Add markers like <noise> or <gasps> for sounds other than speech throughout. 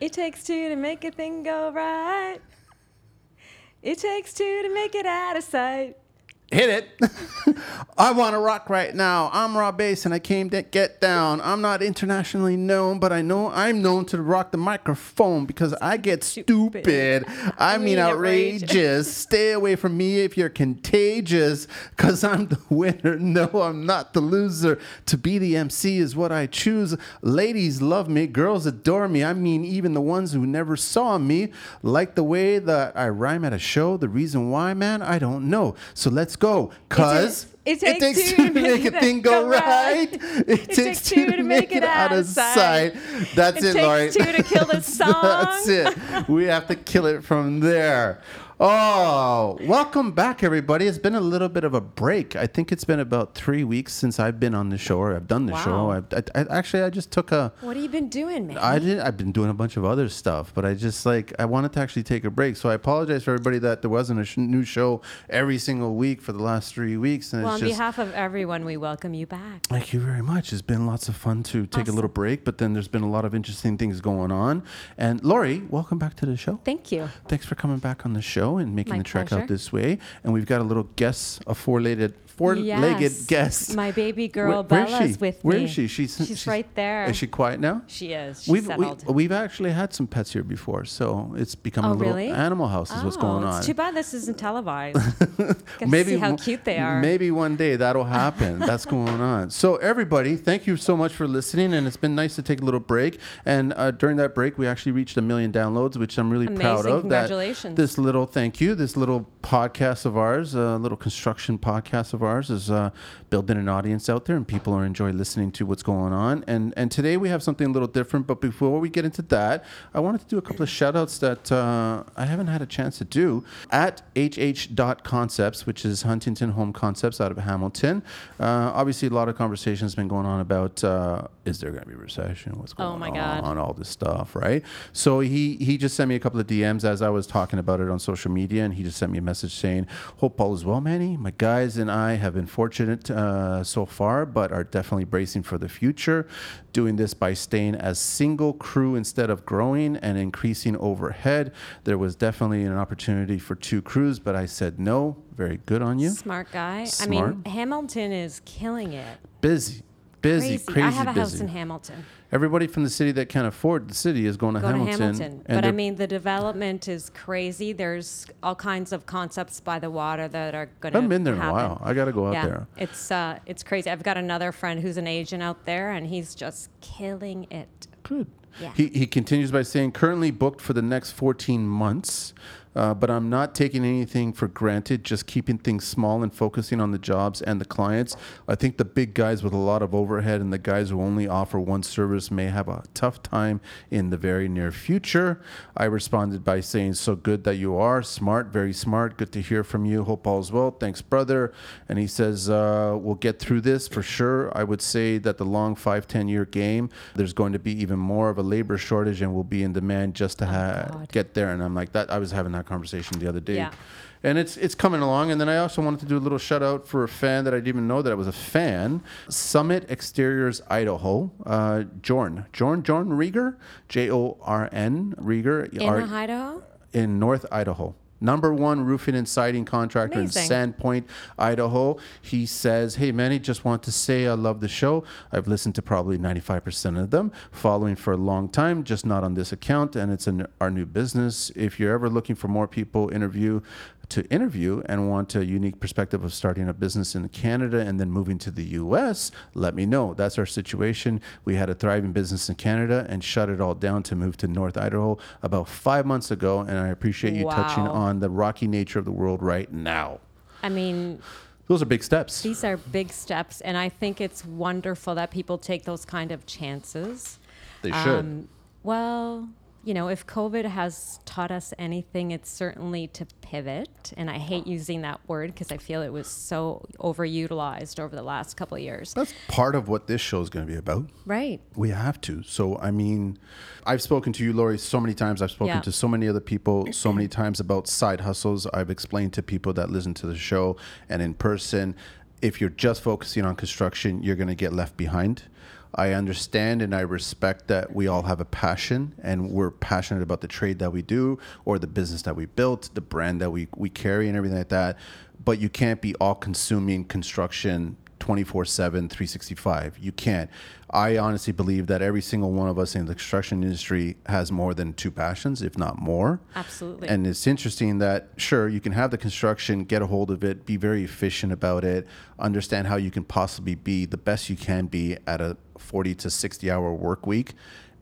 It takes two to make a thing go right. It takes two to make it out of sight. Hit it. <laughs> I want to rock right now. I'm Rob Base and I came to get down. I'm not internationally known, but I know I'm known to rock the microphone because I get stupid. Stupid. I, I mean mean outrageous. outrageous. Stay away from me if you're contagious because I'm the winner. <laughs> No, I'm not the loser. To be the MC is what I choose. Ladies love me, girls adore me. I mean, even the ones who never saw me like the way that I rhyme at a show. The reason why, man, I don't know. So let's go. Cause It takes two to make a thing go right. It, takes two to make it out of sight. That's It it, Lori. takes two to kill the <laughs> song. That's it. We have to kill it from there. Oh, welcome back, everybody. It's been a little bit of a break. I think it's been about three weeks since I've been on the show or I've done the show. Wow. I've, I, I, actually, I just took a. What have you been doing, man? I did. I've been doing a bunch of other stuff, but I just like I wanted to actually take a break. So I apologize for everybody that there wasn't a sh- new show every single week for the last three weeks. And well, on just, behalf of everyone, we welcome you back. Thank you very much. It's been lots of fun to take a little break, but then there's been a lot of interesting things going on. And Lori, welcome back to the show. Thank you. Thanks for coming back on the show and making My the trek pleasure. out this way. And we've got a little guest, a four-legged, four-legged Yes. guest. My baby girl Where- where is Bella's with Where me. is she? She's, She's right there. Is she quiet now? She is. She's We've settled. we've actually had some pets here before, so it's become Oh, a little really? animal house. Is what's Oh, going on. It's too bad this isn't televised. <laughs> Gotta see how cute they are. Maybe one day that'll happen. <laughs> That's going on. So everybody, thank you so much for listening, and it's been nice to take a little break. And uh, during that break, we actually reached a million downloads, which I'm really proud Amazing. of. That Congratulations. this little thank you, this little podcast of ours, a little construction podcast of ours, is uh, building an audience out there, and people are enjoying listening to what's going on. And and today we have something a little different. But before we get into that, I wanted to do a couple of shout outs that uh, I haven't had a chance to do at hh.concepts, which is Huntington Home Concepts out of Hamilton. Uh, obviously, a lot of conversation has been going on about uh, is there going to be a recession? What's going Oh, my on? God. on all this stuff, right? So he he just sent me a couple of DMs as I was talking about it on social media, and he just sent me a message saying, "Hope all is well, Manny. My guys and I have been fortunate uh, so far, but are definitely bracing for the future. Doing this by staying as single crew instead of growing and increasing overhead. There was definitely an opportunity for two crews, but I said no. Very good on you. Smart guy. I mean, Hamilton is killing it. Busy." Busy, Crazy. crazy, I have a busy. house in Hamilton. Everybody from the city that can't afford the city is going to Go Hamilton. to Hamilton. But I mean, the development is crazy. There's all kinds of concepts by the water that are going to I haven't been there in a while. I got to go out yeah, there. it's uh, it's crazy. I've got another friend who's an agent out there, and he's just killing it. Good. Yeah. He, he continues by saying, currently booked for the next 14 months, uh, but I'm not taking anything for granted, just keeping things small and focusing on the jobs and the clients. I think the big guys with a lot of overhead and the guys who only offer one service may have a tough time in the very near future. I responded by saying, So good that you are smart, very smart. Good to hear from you. Hope all's well. Thanks, brother. And he says, uh, We'll get through this for sure. I would say that the long five, 10 year game, there's going to be even more of a labor shortage and we'll be in demand just to ha- God. get there. And I'm like, that. I was having that conversation the other day. Yeah. And it's it's coming along. And then I also wanted to do a little shout out for a fan that I didn't even know that I was a fan. Summit Exteriors Idaho. Uh, Jorn. Jorn Jorn Rieger. J O R N Rieger. In R- Idaho, in North Idaho. Number one roofing and siding contractor Amazing. in Sandpoint, Idaho. He says, Hey, Manny, just want to say I love the show. I've listened to probably 95% of them, following for a long time, just not on this account. And it's in our new business. If you're ever looking for more people interview to interview and want a unique perspective of starting a business in Canada and then moving to the US, let me know. That's our situation. We had a thriving business in Canada and shut it all down to move to North Idaho about five months ago. And I appreciate you touching on the rocky nature of the world right now. I mean, Those are big steps. these are big steps, and I think it's wonderful that people take those kind of chances. They should. Um, well, you know, if COVID has taught us anything, it's certainly to pivot. And I hate using that word because I feel it was so overutilized over the last couple of years. That's part of what this show is going to be about. Right. We have to. So, I mean, I've spoken to you, Lori, so many times. I've spoken Yeah. to so many other people so many times about side hustles. I've explained to people that listen to the show and in person if you're just focusing on construction, you're going to get left behind. I understand and I respect that we all have a passion and we're passionate about the trade that we do or the business that we built, the brand that we, we carry and everything like that. But you can't be all consuming construction 24 7, 365. You can't. I honestly believe that every single one of us in the construction industry has more than two passions, if not more. Absolutely. And it's interesting that, sure, you can have the construction, get a hold of it, be very efficient about it, understand how you can possibly be the best you can be at a 40 to 60 hour work week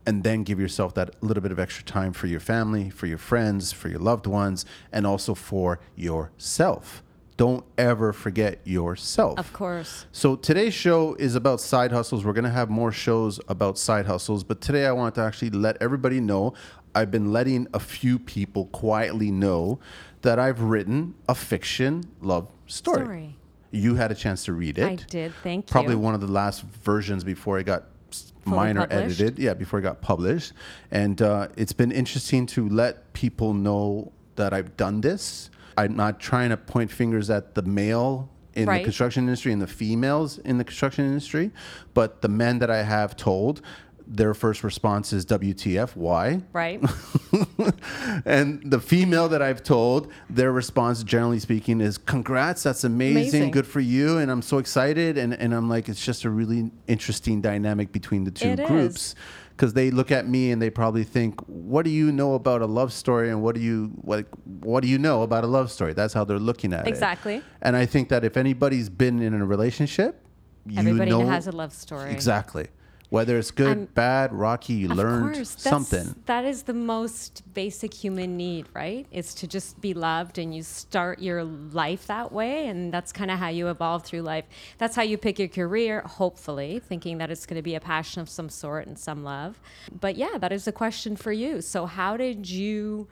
and then give yourself that little bit of extra time for your family, for your friends, for your loved ones, and also for yourself don't ever forget yourself. Of course. So today's show is about side hustles. We're going to have more shows about side hustles, but today I want to actually let everybody know I've been letting a few people quietly know that I've written a fiction love story. Story. You had a chance to read it. I did. Thank you. Probably one of the last versions before it got minor published. edited. Yeah, before it got published. And uh, it's been interesting to let people know that I've done this. I'm not trying to point fingers at the male in Right. the construction industry and the females in the construction industry, but the men that I have told, their first response is WTF, why? Right. <laughs> and the female that I've told, their response, generally speaking, is congrats, that's amazing, Amazing. good for you. And I'm so excited. And, and I'm like, it's just a really interesting dynamic between the two It is. Because they look at me and they probably think, "What do you know about a love story, and what do you what what do you know about a love story?" That's how they're looking at it. Exactly. And I think that if anybody's been in a relationship, you Everybody know has a love story. exactly whether it's good, I'm- bad, rocky. You learned course, something. That is the most basic human need, right? It's to just be loved and you start your life that way. And that's kind of how you evolve through life. That's how you pick your career, hopefully, thinking that it's going to be a passion of some sort and some love. But yeah, that is a question for you. So, how did you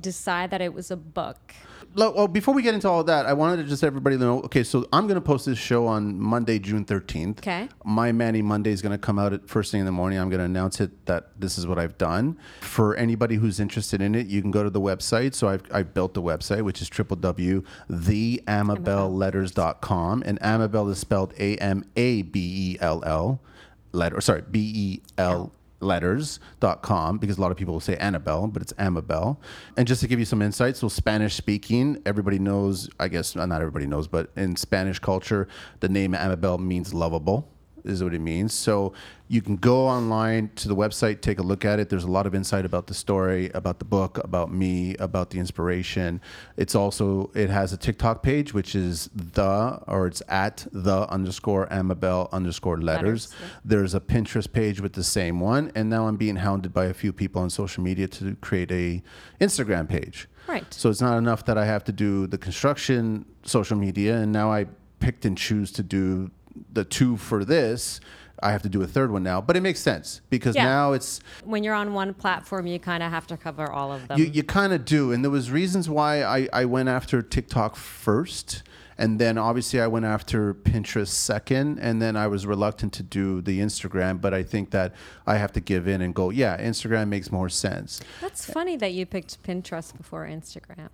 decide that it was a book? Well, before we get into all that, I wanted to just let everybody know. Okay, so I'm going to post this show on Monday, June 13th. Okay. My Manny Monday is going to come out at first thing in the morning. I'm going to announce it that this is what I've done. For anybody who's interested in it, you can go to the website. So I've, I've built the website, which is www.theamabelletters.com. And Amabel is spelled A M A B E L L, letter, sorry, B E L letters.com because a lot of people will say Annabelle, but it's Amabel. And just to give you some insight, so Spanish speaking, everybody knows, I guess not everybody knows, but in Spanish culture, the name Amabel means lovable. Is what it means. So you can go online to the website, take a look at it. There's a lot of insight about the story, about the book, about me, about the inspiration. It's also it has a TikTok page, which is the or it's at the underscore Amabel underscore letters. Letters, yeah. There's a Pinterest page with the same one, and now I'm being hounded by a few people on social media to create a Instagram page. Right. So it's not enough that I have to do the construction social media, and now I picked and choose to do the two for this. I have to do a third one now, but it makes sense because Yeah. now it's When you're on one platform, you kind of have to cover all of them. you, you kind of do, and there was reasons why I, I went after TikTok first, and then obviously I went after Pinterest second, and then I was reluctant to do the Instagram, but I think that I have to give in and go, yeah, Instagram makes more sense. That's funny that you picked Pinterest before Instagram.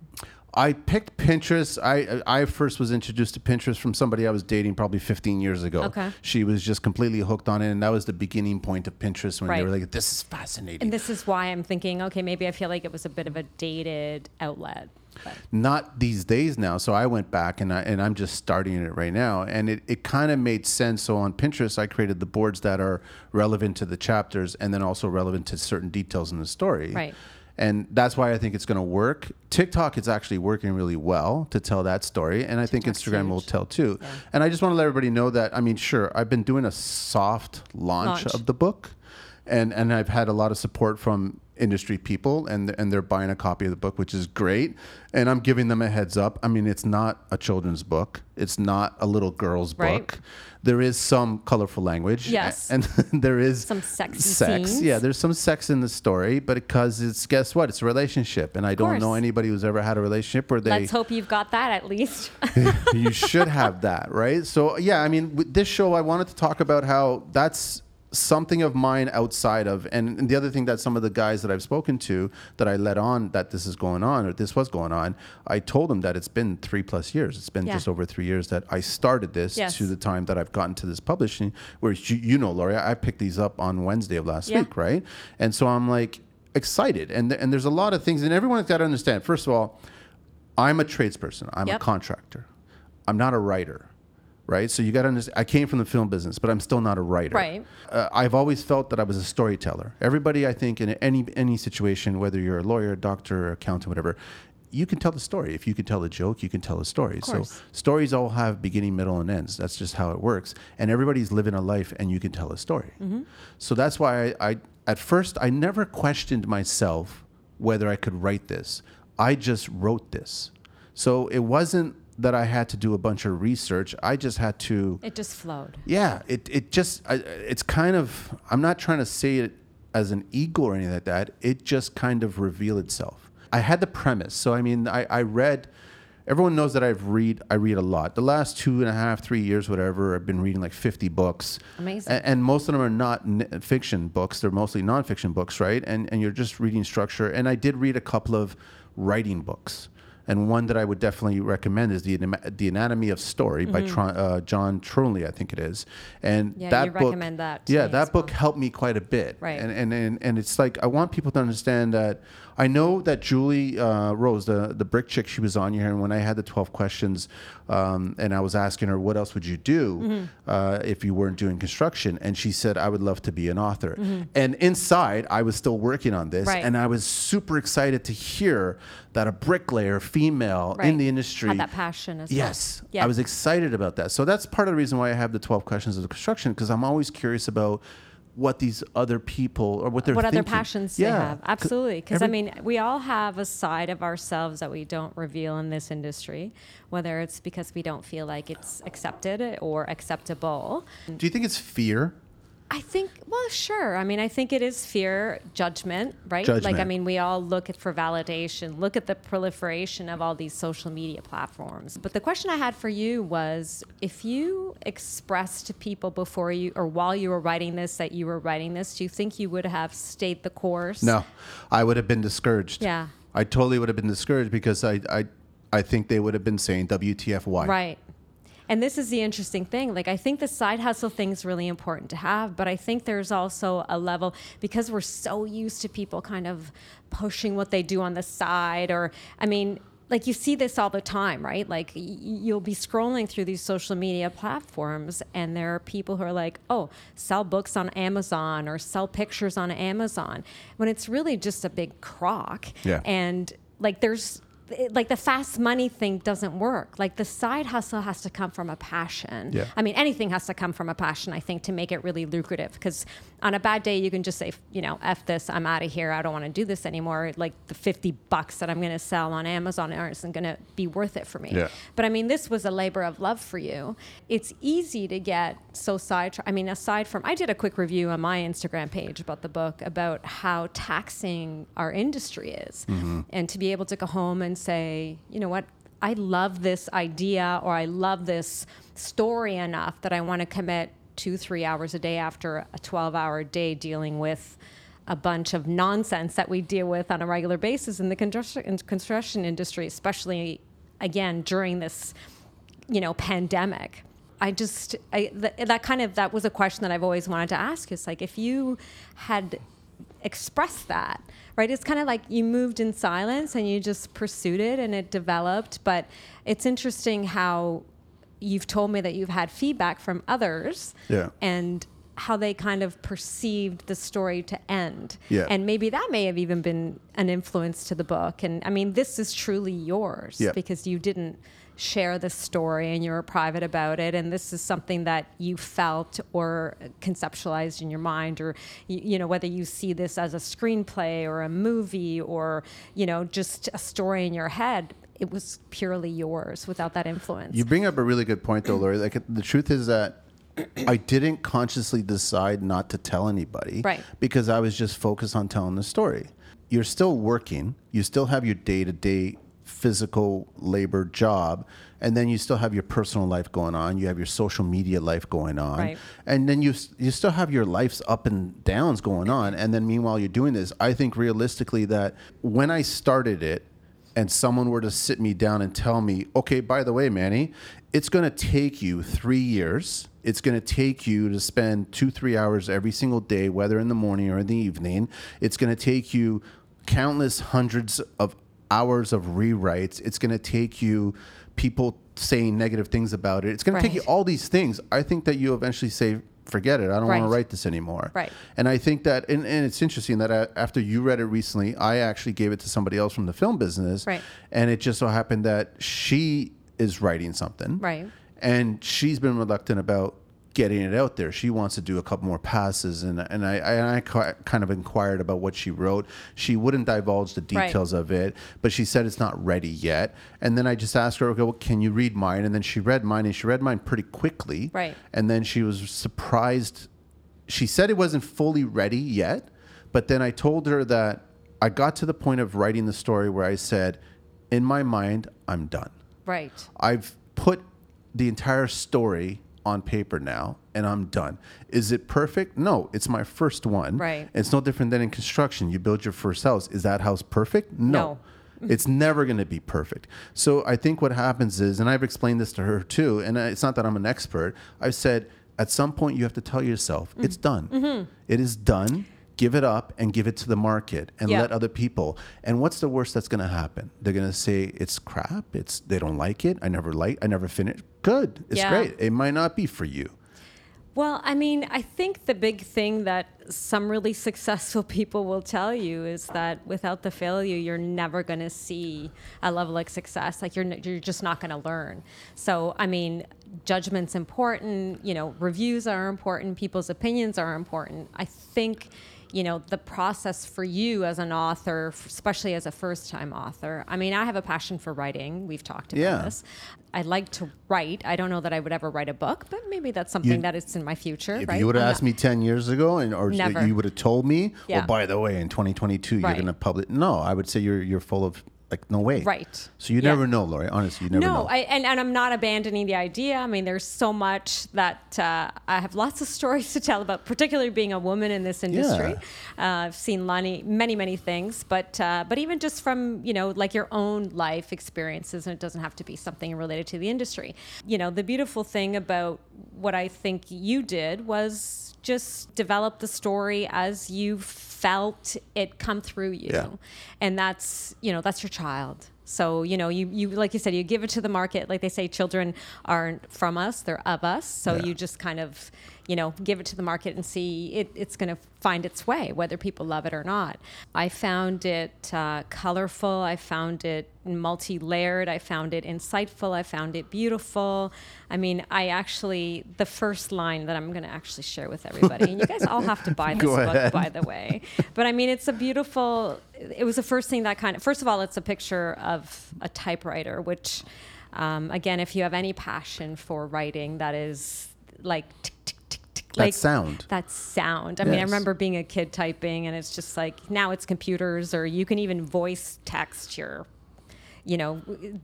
I picked Pinterest. I I first was introduced to Pinterest from somebody I was dating probably 15 years ago. Okay. She was just completely hooked on it, and that was the beginning point of Pinterest when they were like, "This is fascinating." And this is why I'm thinking, okay, maybe I feel like it was a bit of a dated outlet. But not these days now. So I went back and I and I'm just starting it right now, and it, it kind of made sense. So on Pinterest, I created the boards that are relevant to the chapters and then also relevant to certain details in the story. Right. And that's why I think it's going to work. TikTok is actually working really well to tell that story, and I think Instagram will tell too. Yeah. And I just want to let everybody know that I mean, sure, I've been doing a soft launch, Launch. of the book, and and I've had a lot of support from industry people, and and they're buying a copy of the book, which is great. And I'm giving them a heads up. I mean, it's not a children's book. It's not a little girl's Right. book. There is some colorful language. Yes. and <laughs> there is Some sexy sex. scenes. Yeah, there's some sex in the story, but because it's guess what? It's a relationship, and I don't know anybody who's ever had a relationship where they let's hope you've got that at least. <laughs> <laughs> you should have that, right? So yeah, I mean, with this show, I wanted to talk about how that's something of mine outside of and, and the other thing that some of the guys that I've spoken to that I let on that this is going on or this was going on, I told them that it's been three plus years. It's been Yeah. just over three years that I started this Yes. to the time that I've gotten to this publishing. Whereas you, you know, Lori, I picked these up on Wednesday of last Yeah. week, right? And so I'm like excited, and th- and there's a lot of things, and everyone's got to understand. First of all, I'm a tradesperson. I'm a contractor. I'm not a writer, right? So you got to understand. I came from the film business, but I'm still not a writer. Right. Uh, I've always felt that I was a storyteller. Everybody, I think, in any any situation, whether you're a lawyer, doctor, accountant, whatever. You can tell the story. If you can tell a joke, you can tell a story. So stories all have beginning, middle, and ends. That's just how it works. And everybody's living a life, and you can tell a story. Mm-hmm. So that's why I, I, at first, I never questioned myself whether I could write this. I just wrote this. So it wasn't that I had to do a bunch of research. I just had to. It just flowed. Yeah, it it just I, it's kind of I'm not trying to say it as an ego or anything like that. It just kind of revealed itself. I had the premise, so I mean, I, I read. Everyone knows that I've read. I read a lot. The last two and a half, three years, whatever, I've been reading like 50 books. Amazing. A- And, most of them are not n- fiction books. They're mostly nonfiction books, right? And and you're just reading structure. And I did read a couple of writing books. And one that I would definitely recommend is the the Anatomy of Story by Tron, uh, John Tronley, I think it is. And Mm-hmm. Yeah, that you book, recommend that Yeah, that book helped me quite a bit. Right. And, and and and it's like I want people to understand that I know that Julie uh, Rose, the the brick chick, she was on here, and when I had the twelve questions, um, and I was asking her what else would you do Mm-hmm. uh, if you weren't doing construction, and she said I would love to be an author. Mm-hmm. And inside, I was still working on this, Right. and I was super excited to hear that a bricklayer, female in the industry, Had that passion as well. Yes, Yeah. I was excited about that. So that's part of the reason why I have the 12 questions of construction because I'm always curious about what these other people or what they're what other thinking. passions they have. Absolutely. Because I mean, we all have a side of ourselves that we don't reveal in this industry, whether it's because we don't feel like it's accepted or acceptable. do you think it's fear? I think, well, sure. I mean, I think it is fear, judgment, right? Judgment. Like, I mean, we all look at for validation, look at the proliferation of all these social media platforms. But the question I had for you was if you expressed to people before you or while you were writing this that you were writing this, do you think you would have stayed the course? No, I would have been discouraged. Yeah. I totally would have been discouraged because I, I, I think they would have been saying WTFY. Right. And this is the interesting thing. Like, I think the side hustle thing is really important to have, but I think there's also a level because we're so used to people kind of pushing what they do on the side, or, I mean, like you see this all the time, right? Like you'll be scrolling through these social media platforms, and there are people who are like, "Oh, sell books on Amazon or sell pictures on Amazon," when it's really just a big crock. Yeah. And like there's it- like the fast money thing doesn't work. Like the side hustle has to come from a passion. Yeah. I mean, anything has to come from a passion, I think, to make it really lucrative. Because on a bad day, you can just say, you know, F this, I'm out of here. I don't want to do this anymore. Like the 50 bucks that I'm going to sell on Amazon isn't going to be worth it for me. Yeah. But I mean, this was a labor of love for you. It's easy to get so side. I mean, aside from, I did a quick review on my Instagram page about the book about how taxing our industry is, mm-hmm. and to be able to go home and say, you know what, I love this idea or I love this story enough that I want to commit two, three hours a day after a 12 hour day dealing with a bunch of nonsense that we deal with on a regular basis in the construction, construction industry, especially again during this, you know, pandemic. I just I, th- that kind of that was a question that I've always wanted to ask. Is like if you had expressed that, right? It's kind of like you moved in silence and you just pursued it and it developed. But it's interesting how you've told me that you've had feedback from others Yeah. and how they kind of perceived the story to end. Yeah. And maybe that may have even been an influence to the book. And I mean, this is truly yours Yeah. because you didn't share the story and you were private about it. And this is something that you felt or conceptualized in your mind, or, you, you know, whether you see this as a screenplay or a movie or, you know, just a story in your head. It was purely yours without that influence. You bring up a really good point, though, Lori. Like the truth is that I didn't consciously decide not to tell anybody, Right. Because I was just focused on telling the story. You're still working. You still have your day to day physical labor job and then you still have your personal life going on. You have your social media life going on. Right. and then you you still have your life's up and downs going on. And then meanwhile you're doing this. I think realistically that when i started it and someone were to sit me down and tell me okay by the way manny it's going to take you three years. It's going to take you to spend two three hours every single day whether in the morning or in the evening. It's going to take you countless hundreds of hours of rewrites it's going to take you people saying negative things about it. It's going to take you all these things. I think that you eventually say forget it. I don't want to write this anymore. Right. and i think that and, and it's interesting that I, after you read it recently i actually gave it to somebody else from the film business. Right. and it just so happened that she is writing something. Right. and she's been reluctant about getting it out there. She wants to do a couple more passes, and and I and I kind of inquired about what she wrote. She wouldn't divulge the Right. details of it, but she said it's not ready yet. And then I just asked her, okay, well, can you read mine? And then she read mine, and she read mine pretty quickly. Right. And then she was surprised. She said it wasn't fully ready yet, but then I told her that I got to the point of writing the story where I said, in my mind, I'm done. Right. I've put the entire story on paper now and I'm done. Is it perfect? No, it's my first one. Right. It's no different than in construction. You build your first house. Is that house perfect? No. it's never going to be perfect. So I think what happens is, and I've explained this to her too, and it's not that I'm an expert. I've said at some point you have to tell yourself, Mm. it's done. Mm-hmm. It is done. Give it up and give it to the market and Yeah. let other people. And what's the worst that's going to happen? They're going to say it's crap. It's they don't like it. I never like. I never finished. Good. It's Yeah. great. It might not be for you. Well, I mean, I think the big thing that some really <laughs> successful people will tell you is that without the failure, you're never going to see a level of success. Like you're you're just not going to learn. So, I mean, judgment's important. You know, reviews are important. People's opinions are important. I think. You know, the process for you as an author, especially as a first time author. I mean, I have a passion for writing. We've talked about Yeah. this. I like to write. I don't know that I would ever write a book, but maybe that's something that is in my future. If right? you would have asked not- me 10 years ago and or Never. you would have told me, oh, Yeah. well, by the way, in 2022, you're going to publish. No, I would say you're, you're full of like, no way. Right. So you Yeah. never know, Lori. Honestly, you never no, know. I, and, and I'm not abandoning the idea. I mean, there's so much that uh, I have lots of <laughs> stories to tell about, particularly being a woman in this industry. Uh, I've seen Lonnie, many, many things, but uh, but even just from you know like your own life experiences, and it doesn't have to be something related to the industry. You know, the beautiful thing about what I think you did was just develop the story as you felt it come through you Yeah. and that's you know that's your child so you know you you like you said you give it to the market like they say children aren't from us they're of us so Yeah. you just kind of you know give it to the market and see it, it's going to find its way whether people love it or not. I found it uh, colorful i found it multi-layered i found it insightful i found it beautiful. I mean i actually the first line that i'm going to actually share with everybody and you guys all have to <laughs> buy this Go book ahead. by the way. But i mean it's a beautiful it was the first thing that kind of first of all it's a picture of a typewriter which um, again if you have any passion for writing that is like tick, That like sound. that sound i mean i remember being a kid typing and it's just like now it's computers or you can even voice text your you know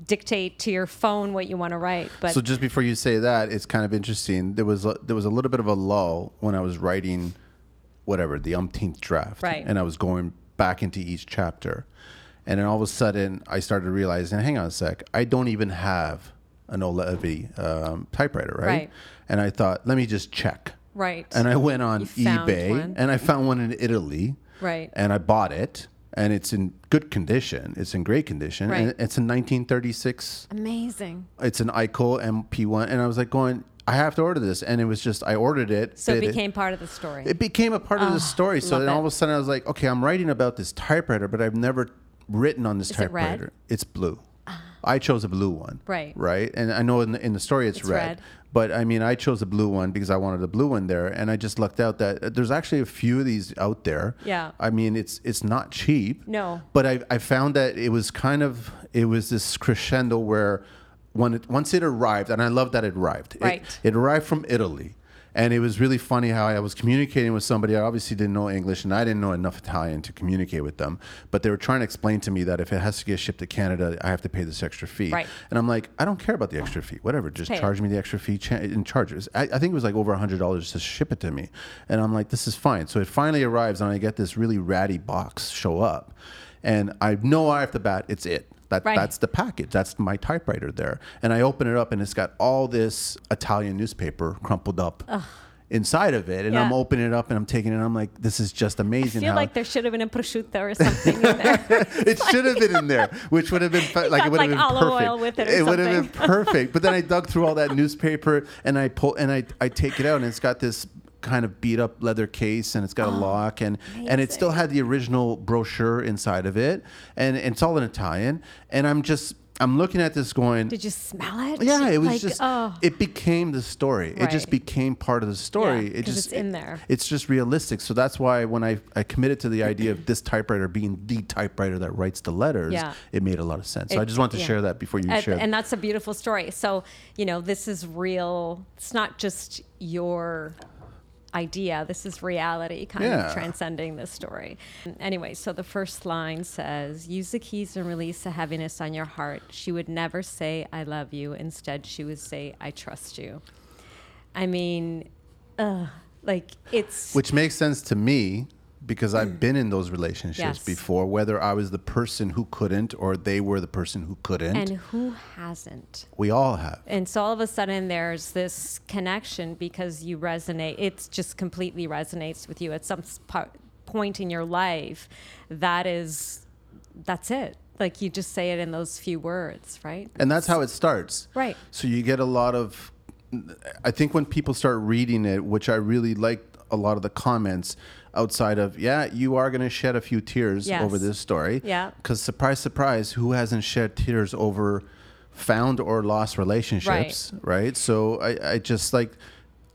dictate to your phone what you want to write but so just before you say that, it's kind of interesting. There was a, there was a little bit of a lull when I was writing, whatever the umpteenth draft, Right. And I was going back into each chapter, and then all of a sudden I started realizing, hang on a sec, I don't even have an Olivetti um, typewriter, right? Right. And I thought, let me just check. Right And I went on You found eBay one. and I found one in Italy. Right. And I bought it, and it's in good condition. It's in great condition, and Right. it's a 1936 amazing it's an ICO MP1, and I was like going, I have to order this, and it was just I ordered it. so it became part of the story it became a part of the story. So love then all it. of a sudden I was like, okay, I'm writing about this typewriter, but I've never written on this Is it red? Ah. typewriter. It's blue. I chose a blue one. Right. Right. And I know in the, in the story it's, It's red, red. But I mean, I chose a blue one because I wanted a blue one there, and I just lucked out that uh, there's actually a few of these out there. Yeah. I mean, it's it's not cheap. No. But I I found that it was kind of it was this crescendo where when it once it arrived, and I love that it arrived. It- Right. it arrived from Italy. And it was really funny how I was communicating with somebody. I obviously didn't know English and I didn't know enough Italian to communicate with them. But they were trying to explain to me that if it has to get shipped to Canada, I have to pay this extra fee. Right. And I'm like, I don't care about the extra fee. Whatever. Just Pay it. charge me the extra fee cha- and charge it. I, I think it was like over $100 to ship it to me. And I'm like, this is fine. So it finally arrives and I get this really ratty box show up. And I know right off the bat, it's it. That, Right. That's the package. That's my typewriter there. And I open it up and it's got all this Italian newspaper crumpled up inside of it. And I'm opening it up and I'm taking it and I'm like, this is just I amazing. feel how like there should have been a prosciutto or something in there. <laughs> it should have been in there, which would have been <laughs> like it would have like, been olive perfect. oil with it it would have been perfect. But then I <laughs> dug through all that newspaper and I pull and I I take it out and it's got this kind of beat up leather case and it's got a ah, lock and and it still had the original brochure inside of it and, and it's all in Italian and I'm just I'm looking at this going Did you smell it? yeah, it was Like, just oh. it became the story. It just became part of the story. Yeah, it just it's in there. It's just realistic. So that's why when I, I committed to the idea of this typewriter being the typewriter that writes the letters, Yeah. it made a lot of sense. so It- I just wanted to yeah. share that before you and, share. and that's a beautiful story. So, you know, this is real. It's not just your idea. This is reality kind Yeah. of transcending this story. Anyway, so the first line says, use the keys and release the heaviness on your heart. She would never say, I love you. Instead, she would say, I trust you. I mean, uh, like it's Which makes sense to me because I've mm. been in those relationships Yes. before, whether I was the person who couldn't or they were the person who couldn't. and who hasn't? we all have. And so all of a sudden there's this connection because you resonate. It just completely resonates with you at some point in your life. That is, that's it. Like you just say it in those few words, right? And that's how it starts. Right. So you get a lot of, I think when people start reading it, which I really liked a lot of the comments outside of, yeah, you are going to shed a few tears Yes. over this story. Yeah. Because surprise, surprise, who hasn't shed tears over found or lost relationships, right? So I, I just like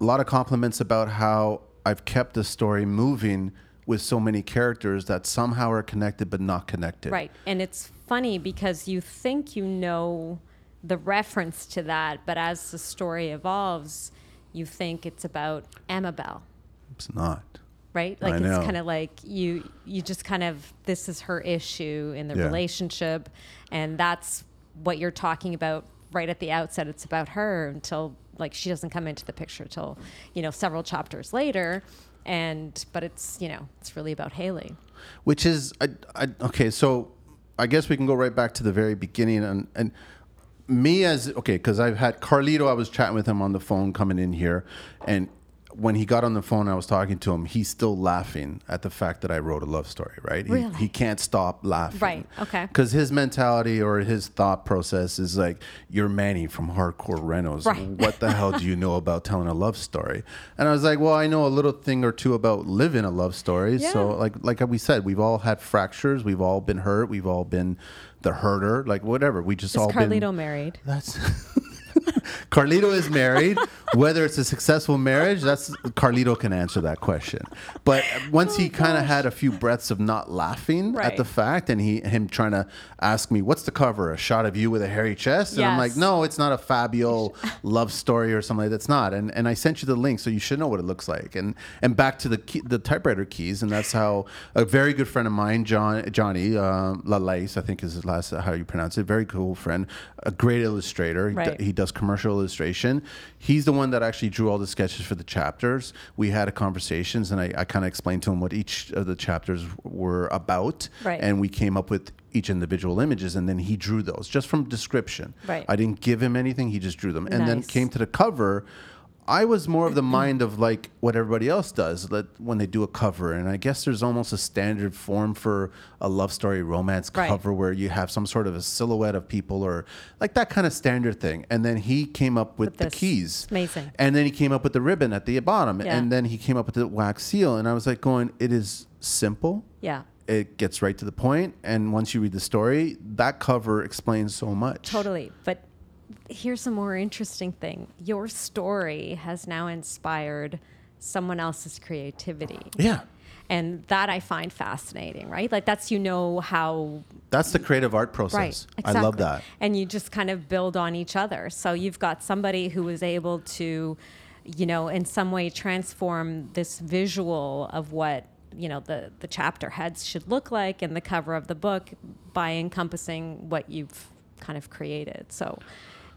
a lot of compliments about how I've kept the story moving with so many characters that somehow are connected but not connected. Right. And it's funny because you think you know the reference to that, but as the story evolves, you think it's about Amabel. It's not. Right? Like I it's kind of like you you just kind of this is her issue in the Yeah. relationship and that's what you're talking about right at the outset. It's about her until like she doesn't come into the picture till you know several chapters later and but it's you know it's really about Hayley. Which is I, I, okay so i guess we can go right back to the very beginning and, and me as okay because i've had carlito i was chatting with him on the phone coming in here and when he got on the phone i was talking to him he's still laughing at the fact that i wrote a love story right? Really? he, he can't stop laughing. Right, okay. because his mentality or his thought process is like you're manny from hardcore renos Right. <laughs> what the hell do you know about telling a love story? And i was like well i know a little thing or two about living a love story. So like like we said we've all had fractures. We've all been hurt. We've all been the herder like whatever. We just is all carlito been married? That's <laughs> <laughs> Carlito is married. Whether it's a successful marriage, that's Carlito can answer that question. But once he kind of had a few breaths of not laughing at the fact, and he him trying to ask me, "What's the cover? A shot of you with a hairy chest?" And I'm like, "No, it's not a Fabio <laughs> love story or something like that's not." And and I sent you the link, so you should know what it looks like. And and back to the key, the typewriter keys, and that's how a very good friend of mine, John Johnny uh, Lalace, I think is his last how you pronounce it. Very cool friend, a great illustrator. Right. d- he does commercial illustration. He's the one that actually drew all the sketches for the chapters. We had a conversations, and I, I kind of explained to him what each of the chapters were about, Right. and we came up with each individual images, and then he drew those just from description. Right. I didn't give him anything; he just drew them, and then came to the cover. I was more of the mind of like what everybody else does when they do a cover, and I guess there's almost a standard form for a love story romance Right. cover where you have some sort of a silhouette of people or like that kind of standard thing. And then he came up with, With the this. keys. Amazing. And then he came up with the ribbon at the bottom. Yeah. And then he came up with the wax seal. And I was like going, it is simple. yeah It gets right to the point. And once you read the story, that cover explains so much. Totally. But here's a more interesting thing your story has now inspired someone else's creativity. Yeah. And that I find fascinating, right? Like that's you know how That's the creative art process. right. I love that. And you just kind of build on each other. So you've got somebody who was able to you know, in some way transform this visual of what you know the the chapter heads should look like in the cover of the book by encompassing what you've kind of created. So,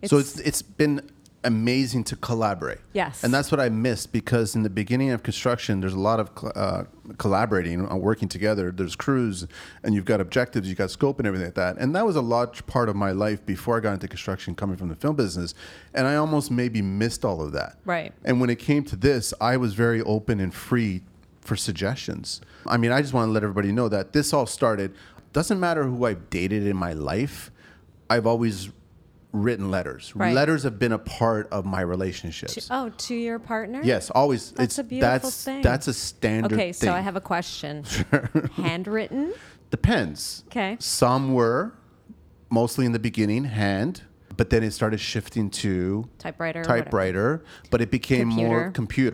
it's, so it's it's been amazing to collaborate. Yes. And that's what I missed because in the beginning of construction, there's a lot of uh, collaborating, and uh, working together. There's crews, and you've got objectives, you've got scope, and everything like that. And that was a large part of my life before I got into construction, coming from the film business. And I almost maybe missed all of that. Right. And when it came to this, I was very open and free for suggestions. I mean, I just want to let everybody know that this all started. Doesn't matter who I've dated in my life. I've always written letters. Right. Letters have been a part of my relationships. To, oh, to your partner? Yes, always. That's it's a beautiful that's thing. that's a standard. Okay, thing. so I have a question. <laughs> Handwritten? Depends. Okay. Some were mostly in the beginning hand, but then it started shifting to typewriter. typewriter, but it became more Computer.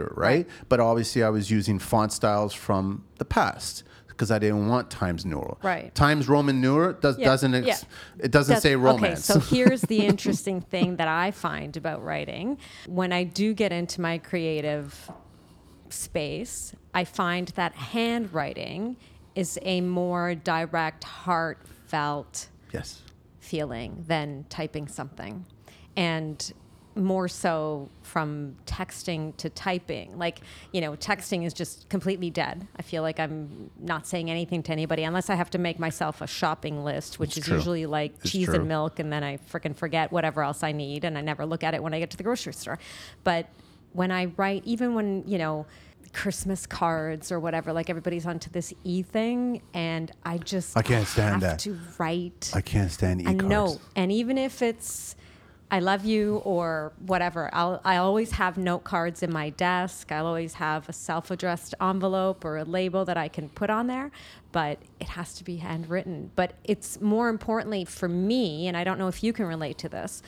computer, right? But obviously, I was using font styles from the past because I didn't want Times New Roman. Right. Times Roman New does, Yeah, doesn't ex- yeah. it doesn't That's- say romance. Okay, so <laughs> here's the interesting thing that I find about writing. When I do get into my creative space, I find that handwriting is a more direct, heartfelt yes. feeling than typing something. And more so from texting to typing. Like, you know, texting is just completely dead. I feel like I'm not saying anything to anybody unless I have to make myself a shopping list, which It's is true. usually like It's cheese true. and milk, and then I freaking forget whatever else I need, and I never look at it when I get to the grocery store. But when I write, even when, you know, Christmas cards or whatever, like everybody's onto this e thing, and I just I can't stand have that. to write. I can't stand e cards. know, and even if it's I love you or whatever, I'll I always have note cards in my desk. I'll always have a self-addressed envelope or a label that I can put on there, but it has to be handwritten. But it's more importantly for me, and I don't know if you can relate to this,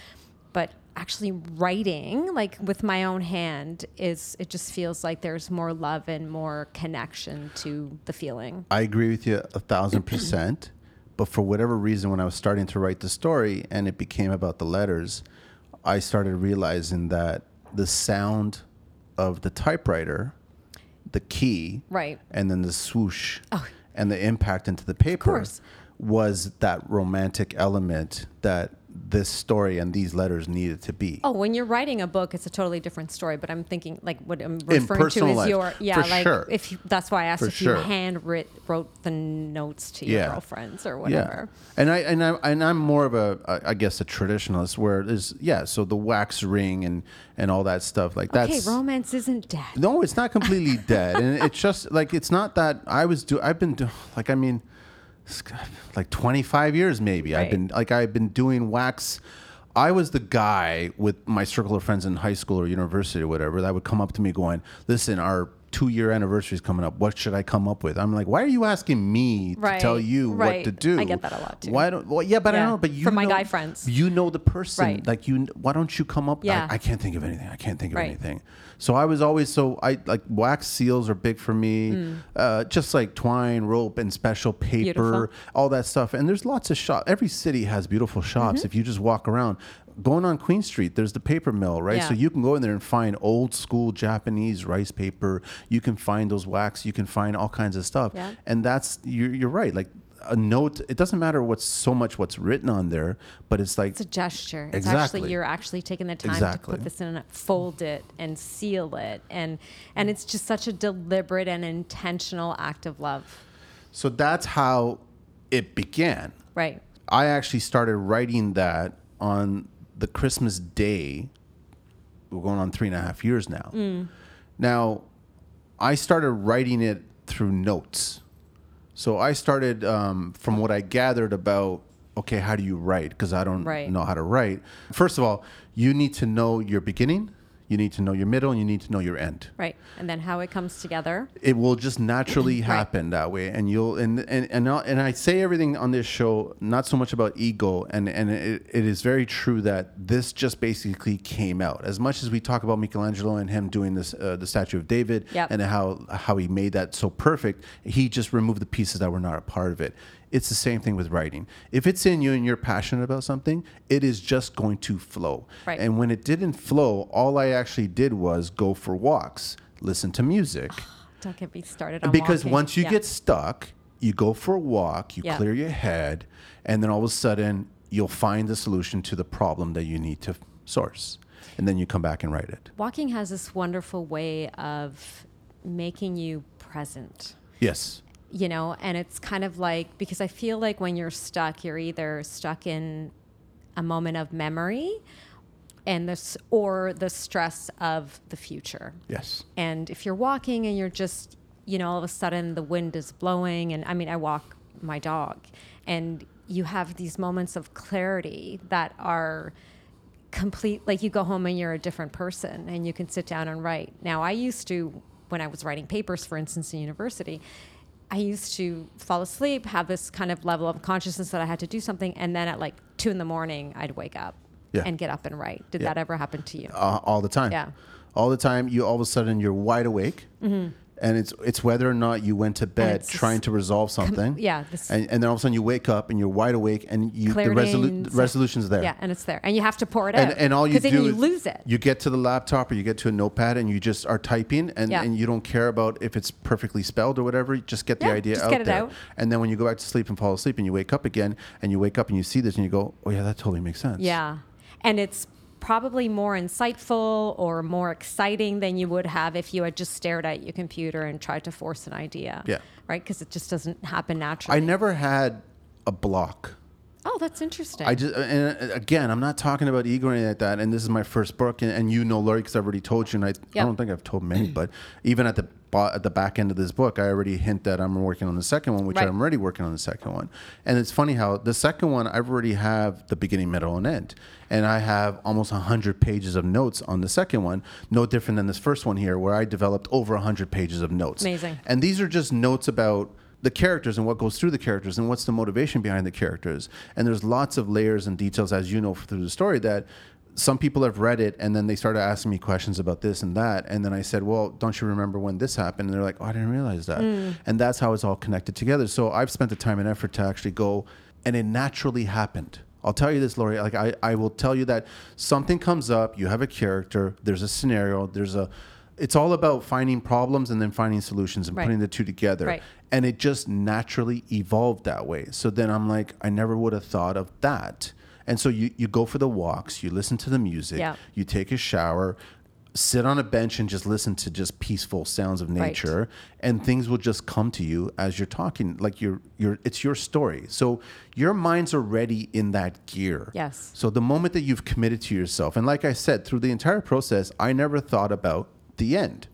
but actually writing like with my own hand is it just feels like there's more love and more connection to the feeling. I agree with you a thousand <clears throat> percent. But for whatever reason, when I was starting to write the story and it became about the letters, I started realizing that the sound of the typewriter, the key, Right. and then the swoosh, Oh. and the impact into the paper was that romantic element that this story and these letters needed to be. Oh, when you're writing a book, it's a totally different story. But I'm thinking, like, what I'm referring to is life, your, yeah, for like, sure. if you, that's why I asked For if sure. you hand writ, wrote the notes to your Yeah. girlfriends or whatever. Yeah, and I and I and I'm more of a, I guess a traditionalist where there's yeah, so the wax ring and and all that stuff like that. Okay, romance isn't dead. no, it's not completely <laughs> dead, and it's just like it's not that I was do I've been do, like I mean, <laughs> like 25 years maybe I've been like I've been doing wax. I was the guy with my circle of friends in high school or university or whatever that would come up to me going, "Listen, our two year anniversary is coming up. What should I come up with?" I'm like, "Why are you asking me Right, to tell you what to do?" I get that a lot, too. Why don't? Well, yeah, but I don't know. But you from my guy friends. you know the person. Right. Like you, why don't you come up? Yeah. I, I can't think of anything. I can't think of Right. anything. So I was always so I like wax seals are big for me. Mm. Uh, just like twine, rope, and special paper, Beautiful. all that stuff. And there's lots of shops. Every city has beautiful shops. Mm-hmm. If you just walk around. Going on Queen Street, there's the paper mill, right? Yeah. So you can go in there and find old school Japanese rice paper. You can find those wax. You can find all kinds of stuff. Yeah. And that's you're, you're right. Like a note, it doesn't matter what's so much what's written on there, but it's like It's a gesture. It's Exactly. actually you're actually taking the time Exactly. to put this in, fold it, and seal it, and and it's just such a deliberate and intentional act of love. So that's how it began. Right. I actually started writing that on the Christmas day. We're going on three and a half years now. Mm. Now, I started writing it through notes. So I started um, from what I gathered about okay, how do you write? Because I don't Right. know how to write. First of all, you need to know your beginning, you need to know your middle, and you need to know your end. Right. And then how it comes together. it will just naturally <clears throat> Right. happen that way and you'll and and and, I'll, and i say everything on this show not so much about ego and and it, it is very true that this just basically came out as much as we talk about michelangelo and him doing this uh, the statue of david Yep. and how how he made that so perfect he just removed the pieces that were not a part of it It's the same thing with writing. If it's in you and you're passionate about something, it is just going to flow. Right. And when it didn't flow, all I actually did was go for walks, listen to music. <sighs> Don't get me started on because walking. once you Yeah. get stuck, you go for a walk, you Yeah. clear your head, and then all of a sudden you'll find the solution to the problem that you need to source. And then you come back and write it. walking has this wonderful way of making you present. Yes. You know and it's kind of like because i feel like when you're stuck you're either stuck in a moment of memory and this or the stress of the future Yes. and if you're walking and you're just you know all of a sudden the wind is blowing and i mean i walk my dog and you have these moments of clarity that are complete like you go home and you're a different person and you can sit down and write now i used to when i was writing papers for instance in university i used to fall asleep have this kind of level of consciousness that i had to do something and then at like two in the morning i'd wake up Yeah. and get up and write did Yeah. that ever happen to you Uh, all the time. Yeah. All the time. You all of a sudden you're wide awake. And it's it's whether or not you went to bed trying to resolve something. yeah, this- and, and then all of a sudden you wake up and you're wide awake and you the, resolu- the resolution's there. Yeah, and it's there, and you have to pour it and, out. and all you do then you is lose it. You get to the laptop or you get to a notepad and you just are typing and, Yeah. and you don't care about if it's perfectly spelled or whatever. You just get the Yeah, idea just out get it there. out. And then when you go back to sleep and fall asleep and you wake up again and you wake up and you see this and you go, oh yeah, that totally makes sense. Yeah, and it's probably more insightful or more exciting than you would have if you had just stared at your computer and tried to force an idea. Yeah. Right, because it just doesn't happen naturally. I never had a block. oh, that's interesting. I just and uh, again, I'm not talking about ego or anything like that. And this is my first book, and, and you know, Lori, because I've already told you, and I, I don't think I've told many, but even at the at the back end of this book, I already hint that I'm working on the second one, which Right. I'm already working on the second one. And it's funny how the second one I've already have the beginning, middle, and end, and I have almost hundred pages of notes on the second one. No different than this first one here, where I developed over hundred pages of notes. Amazing. And these are just notes about the characters and what goes through the characters and what's the motivation behind the characters. And there's lots of layers and details, as you know through the story, that some people have read it and then they started asking me questions about this and that. And then I said, Well, don't you remember when this happened? And they're like, Oh, I didn't realize that. Mm. And that's how it's all connected together. So I've spent the time and effort to actually go, and it naturally happened. I'll tell you this, lori Like I, I will tell you that something comes up, you have a character, there's a scenario, there's a it's all about finding problems and then finding solutions and Right. putting the two together. Right. And it just naturally evolved that way. So then I'm like, I never would have thought of that. And so you, you go for the walks, you listen to the music, Yeah. you take a shower, sit on a bench and just listen to just peaceful sounds of Right. nature and things will just come to you as you're talking like you're you're it's your story. So your mind's already in that gear. Yes. So the moment that you've committed to yourself and like I said through the entire process I never thought about the end.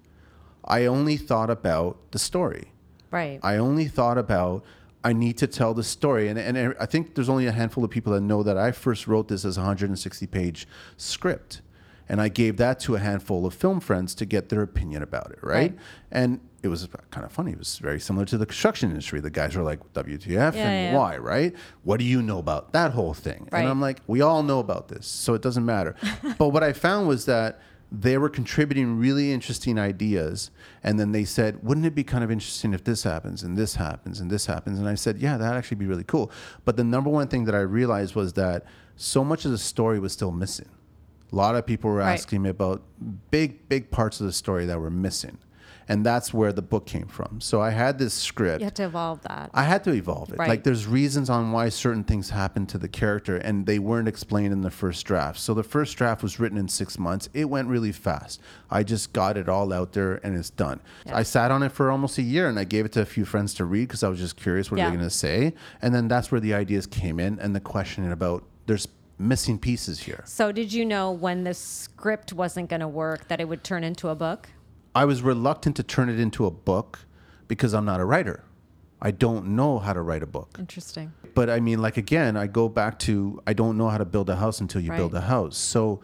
I only thought about the story. right. I only thought about I need to tell the story, and and I think there's only a handful of people that know that I first wrote this as a 160 page script, and I gave that to a handful of film friends to get their opinion about it, right? Right. And it was kind of funny. It was very similar to the construction industry. The guys were like, "WTF Yeah, and yeah. why?" Right? What do you know about that whole thing? Right. And I'm like, "We all know about this, so it doesn't matter." <laughs> but what I found was that they were contributing really interesting ideas and then they said wouldn't it be kind of interesting if this happens and this happens and this happens? And i said yeah that'd actually be really cool. But the number one thing that i realized was that so much of the story was still missing. A lot of people were Right. asking me about big big parts of the story that were missing and that's where the book came from so i had this script you had to evolve that. I had to evolve it. Right. Like there's reasons on why certain things happen to the character and they weren't explained in the first draft. So the first draft was written in 6 months. It went really fast. I just got it all out there and it's done. Yeah. I sat on it for almost a year and I gave it to a few friends to read because I was just curious what Yeah. they're going to say. And then that's where the ideas came in and the questioning about there's missing pieces here. so, did you know when the script wasn't going to work that it would turn into a book? I was reluctant to turn it into a book because I'm not a writer. I don't know how to write a book. Interesting. but I mean, like again, I go back to I don't know how to build a house until you build a house. So,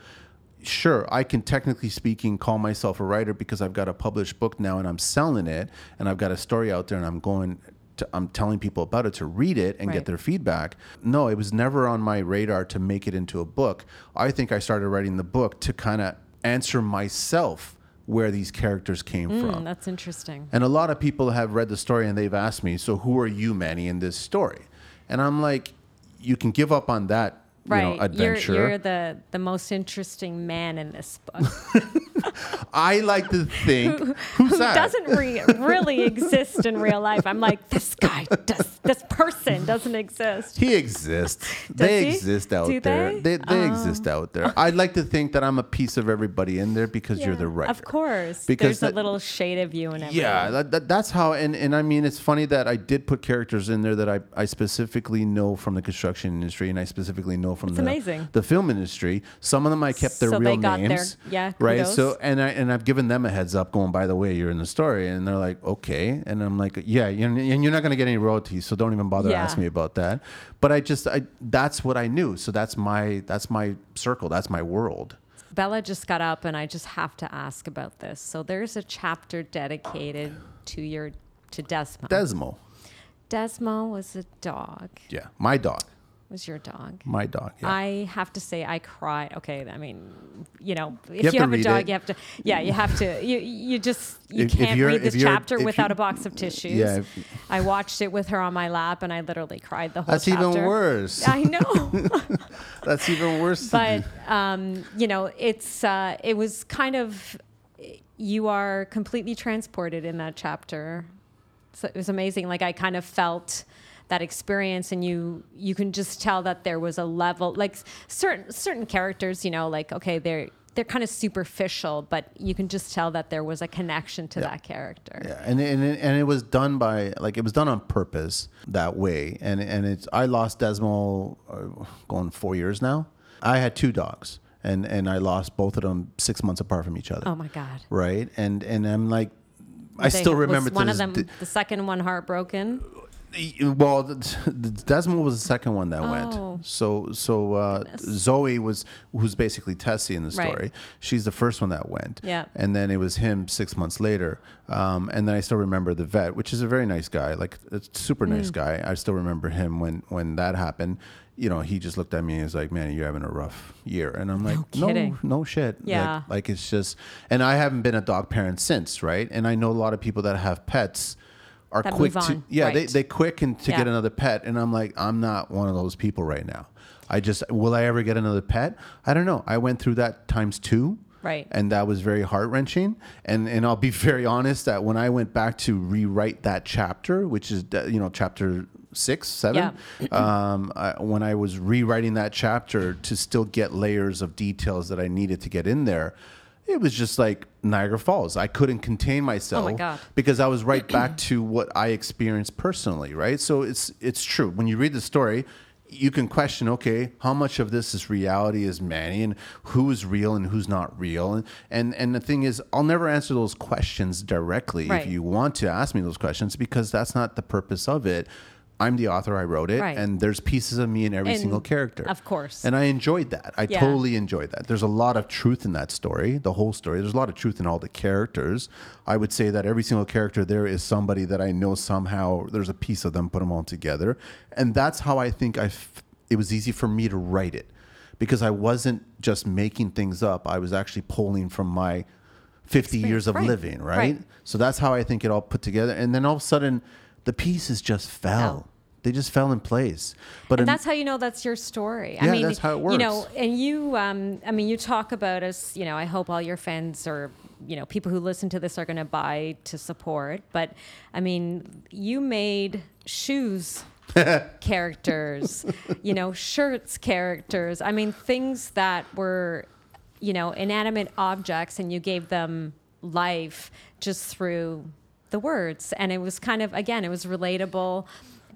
sure, I can technically speaking call myself a writer because I've got a published book now and I'm selling it, and I've got a story out there, and I'm going. To, I'm telling people about it to read it and Right. get their feedback. No, it was never on my radar to make it into a book. I think I started writing the book to kind of answer myself where these characters came Mm, from. that's interesting. And a lot of people have read the story and they've asked me, so who are you, Manny, in this story? and I'm like, you can give up on that. You know, Right. You're, adventure. you're the, the most interesting man in this book. <laughs> I like to think who that? doesn't re- really <laughs> exist in real life. I'm like, this guy does, this person doesn't exist. He exists. they he? exist out Do there. they? They, they oh. exist out there. <laughs> I'd like to think that I'm a piece of everybody in there because you're the Yeah, writer. Of course. Because There's a little shade of you in everything. Yeah, that, that, that's how. And, and I mean, it's funny that I did put characters in there that I, I specifically know from the construction industry, and I specifically know from It's the amazing. the film industry. Some of them I kept their So real got their- names. yeah, right. kudos. So and I and I've given them a heads up, going by the way, you're in the story, and they're like, okay, and I'm like, yeah, you're, and you're not going to get any royalties, so don't even bother Yeah. asking me about that. But I just, I that's what I knew. So that's my that's my circle. That's my world. Bella just got up, and I just have to ask about this. So there's a chapter dedicated to your to Desmo. Desmo. Desmo was a dog. Yeah, my dog. Was your dog? My dog. Yeah. I have to say I cried. Okay, I mean, you know, if have you have, a dog, it. you have to. Yeah, you have to. You you just you If- if can't you're- read this chapter without you- a box of tissues. Yeah, if- I watched it with her on my lap, and I literally cried the whole. Time. That's even chapter. worse. I know, <laughs> That's even worse. but um, you know, it's uh, it was kind of you are completely transported in that chapter. So it was amazing. Like I kind of felt that experience and you you can just tell that there was a level like certain certain characters, you know, like okay, they're they're kind of superficial, but you can just tell that there was a connection to that character. Yeah, and and it, and it was done by like it was done on purpose that way. And and it's I lost Desmo uh, going four years now. I had two dogs, and and I lost both of them six months apart from each other. Oh my god. Right, and and I'm like, I They- still remember was one of them the second one heartbroken. Well, the, the Desmo was the second one that Oh. went. So so uh, Zoe was who's basically Tessie in the story. Right. She's the first one that went. Yeah. And then it was him six months later. Um, and then I still remember the vet, which is a very nice guy, like a super Mm. nice guy. I still remember him when when that happened. You know, he just looked at me and was like, "Man, you're having a rough year," and I'm like, "No, kidding. no shit." Yeah. Like, like it's just, and I haven't been a dog parent since, right? And I know a lot of people that have pets are That quick to, yeah, they right. they quick and to Yeah. get another pet, and I'm like, I'm not one of those people right now. I just, will I ever get another pet? I don't know. I went through that times two. Right. And that was very heart wrenching. And and I'll be <laughs> very honest that when I went back to rewrite that chapter, which is uh, you know chapter six, seven, Yeah. <clears throat> um, I, when I was rewriting that chapter to still get layers of details that I needed to get in there, it was just like Niagara Falls. I couldn't contain myself oh God. because I was right back to what I experienced personally, right? So it's it's true. When you read the story, you can question, okay, how much of this is reality is Manny and who is real and who's not real? And and, and the thing is, I'll never answer those questions directly Right. if you want to ask me those questions because that's not the purpose of it. I'm the author, I wrote it, Right. and there's pieces of me in every And single character. of course. And I enjoyed that. I Yeah. totally enjoyed that. There's a lot of truth in that story, the whole story. There's a lot of truth in all the characters. I would say that every single character there is somebody that I know somehow there's a piece of them, put them all together. And that's how I think I f- it was easy for me to write it because I wasn't just making things up. I was actually pulling from my 50 years of Right. living, right? Right. So that's how I think it all put together. And then all of a sudden, the pieces just fell. Fell. They just fell in place. But and that's how you know that's your story. I Yeah, mean, that's how it works. You know, and you, um, I mean, you talk about us. You know, I hope all your fans or you know people who listen to this are going to buy to support. But I mean, you made shoes <laughs> characters, you know, shirts characters. I mean, things that were, you know, inanimate objects, and you gave them life just through the words. And it was kind of, again, it was relatable.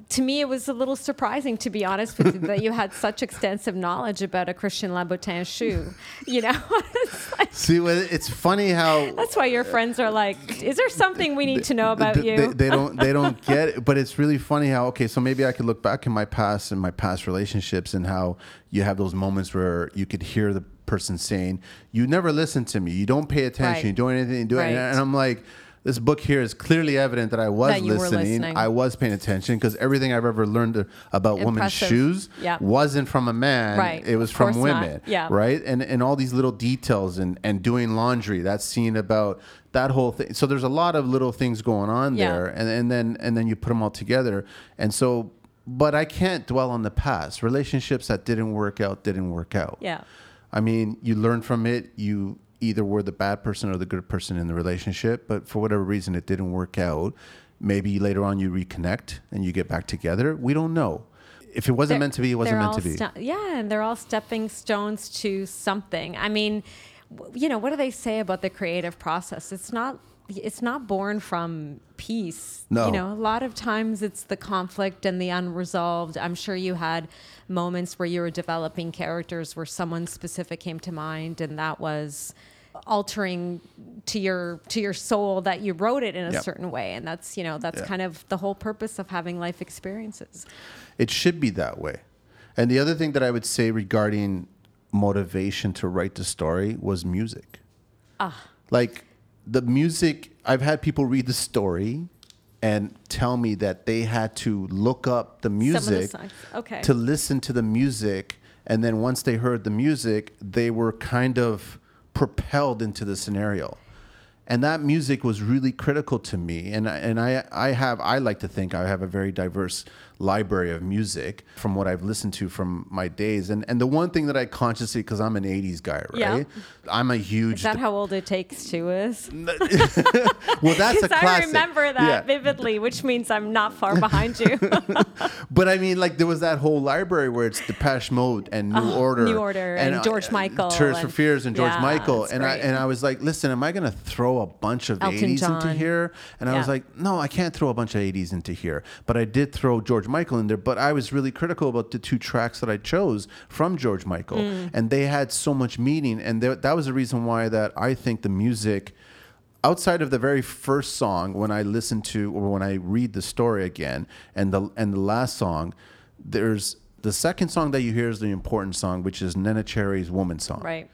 To me, it was a little surprising, to be honest with you, that you had such extensive knowledge about a Christian Louboutin shoe. You know, <laughs> like- See, well, it's funny how that's why your friends are like, "Is there something we need to know about th- you?" They, they don't they don't <laughs> get it, but it's really funny how okay, so maybe I could look back in my past and my past relationships and how you have those moments where you could hear the person saying, "You never listen to me. You don't pay attention. Right. You don't anything. You do it." Right. And I'm like. This book here is clearly evident that I was That listening. listening. I was paying attention because everything I've ever learned about women's shoes Yeah. wasn't from a man. Right. It was Of from not. women. Yeah. Right. And and all these little details and and doing laundry. That scene about that whole thing. So there's a lot of little things going on Yeah. there, and and then and then you put them all together, and so but I can't dwell on the past. Relationships that didn't work out didn't work out. Yeah. I mean, you learn from it. You either were the bad person or the good person in the relationship, but for whatever reason, it didn't work out. Maybe later on you reconnect and you get back together. We don't know. If it wasn't They're- meant to be, it wasn't meant to be. yeah, and they're all stepping stones to something. I mean, w- you know, what do they say about the creative process? It's not it's not born from peace. No. You know, a lot of times it's the conflict and the unresolved. I'm sure you had moments where you were developing characters where someone specific came to mind and that was altering to your to your soul that you wrote it in a Yep. certain way and that's you know that's Yeah. kind of the whole purpose of having life experiences It should be that way. And the other thing that I would say regarding motivation to write the story was music. Ah. Like the music, I've had people read the story and tell me that they had to look up the the music songs. Okay. to listen to the music. And then once they heard the music, they were kind of propelled into the scenario. And that music was really critical to me. And, I- and I, I have, I like to think I have a very diverse library of music from what I've listened to from my days. And, and the one thing that I consciously, because I'm an 80s guy, right? Yeah. I'm a huge. Is that how old it takes to us <laughs> well, that's a <laughs> Because I remember that Yeah. vividly, which means I'm not far behind you. <laughs> But I mean, like there was that whole library where it's Depeche Mode and New Order, Oh, New Order and uh, George Michael Tears for Fears, and George Yeah, Michael, and I and I was like, listen, am I going to throw a bunch of Elton 80s into here? And I was like, no, I can't throw a bunch of 80s into here. But I did throw George Michael in there. But I was really critical about the two tracks that I chose from George Michael, Mm. and they had so much meaning, and there, that was the reason why that I think the music outside of the very first song when i listen to or when i read the story again and the and the last song there's the second song that you hear is the important song which is Neneh Cherry's woman song right.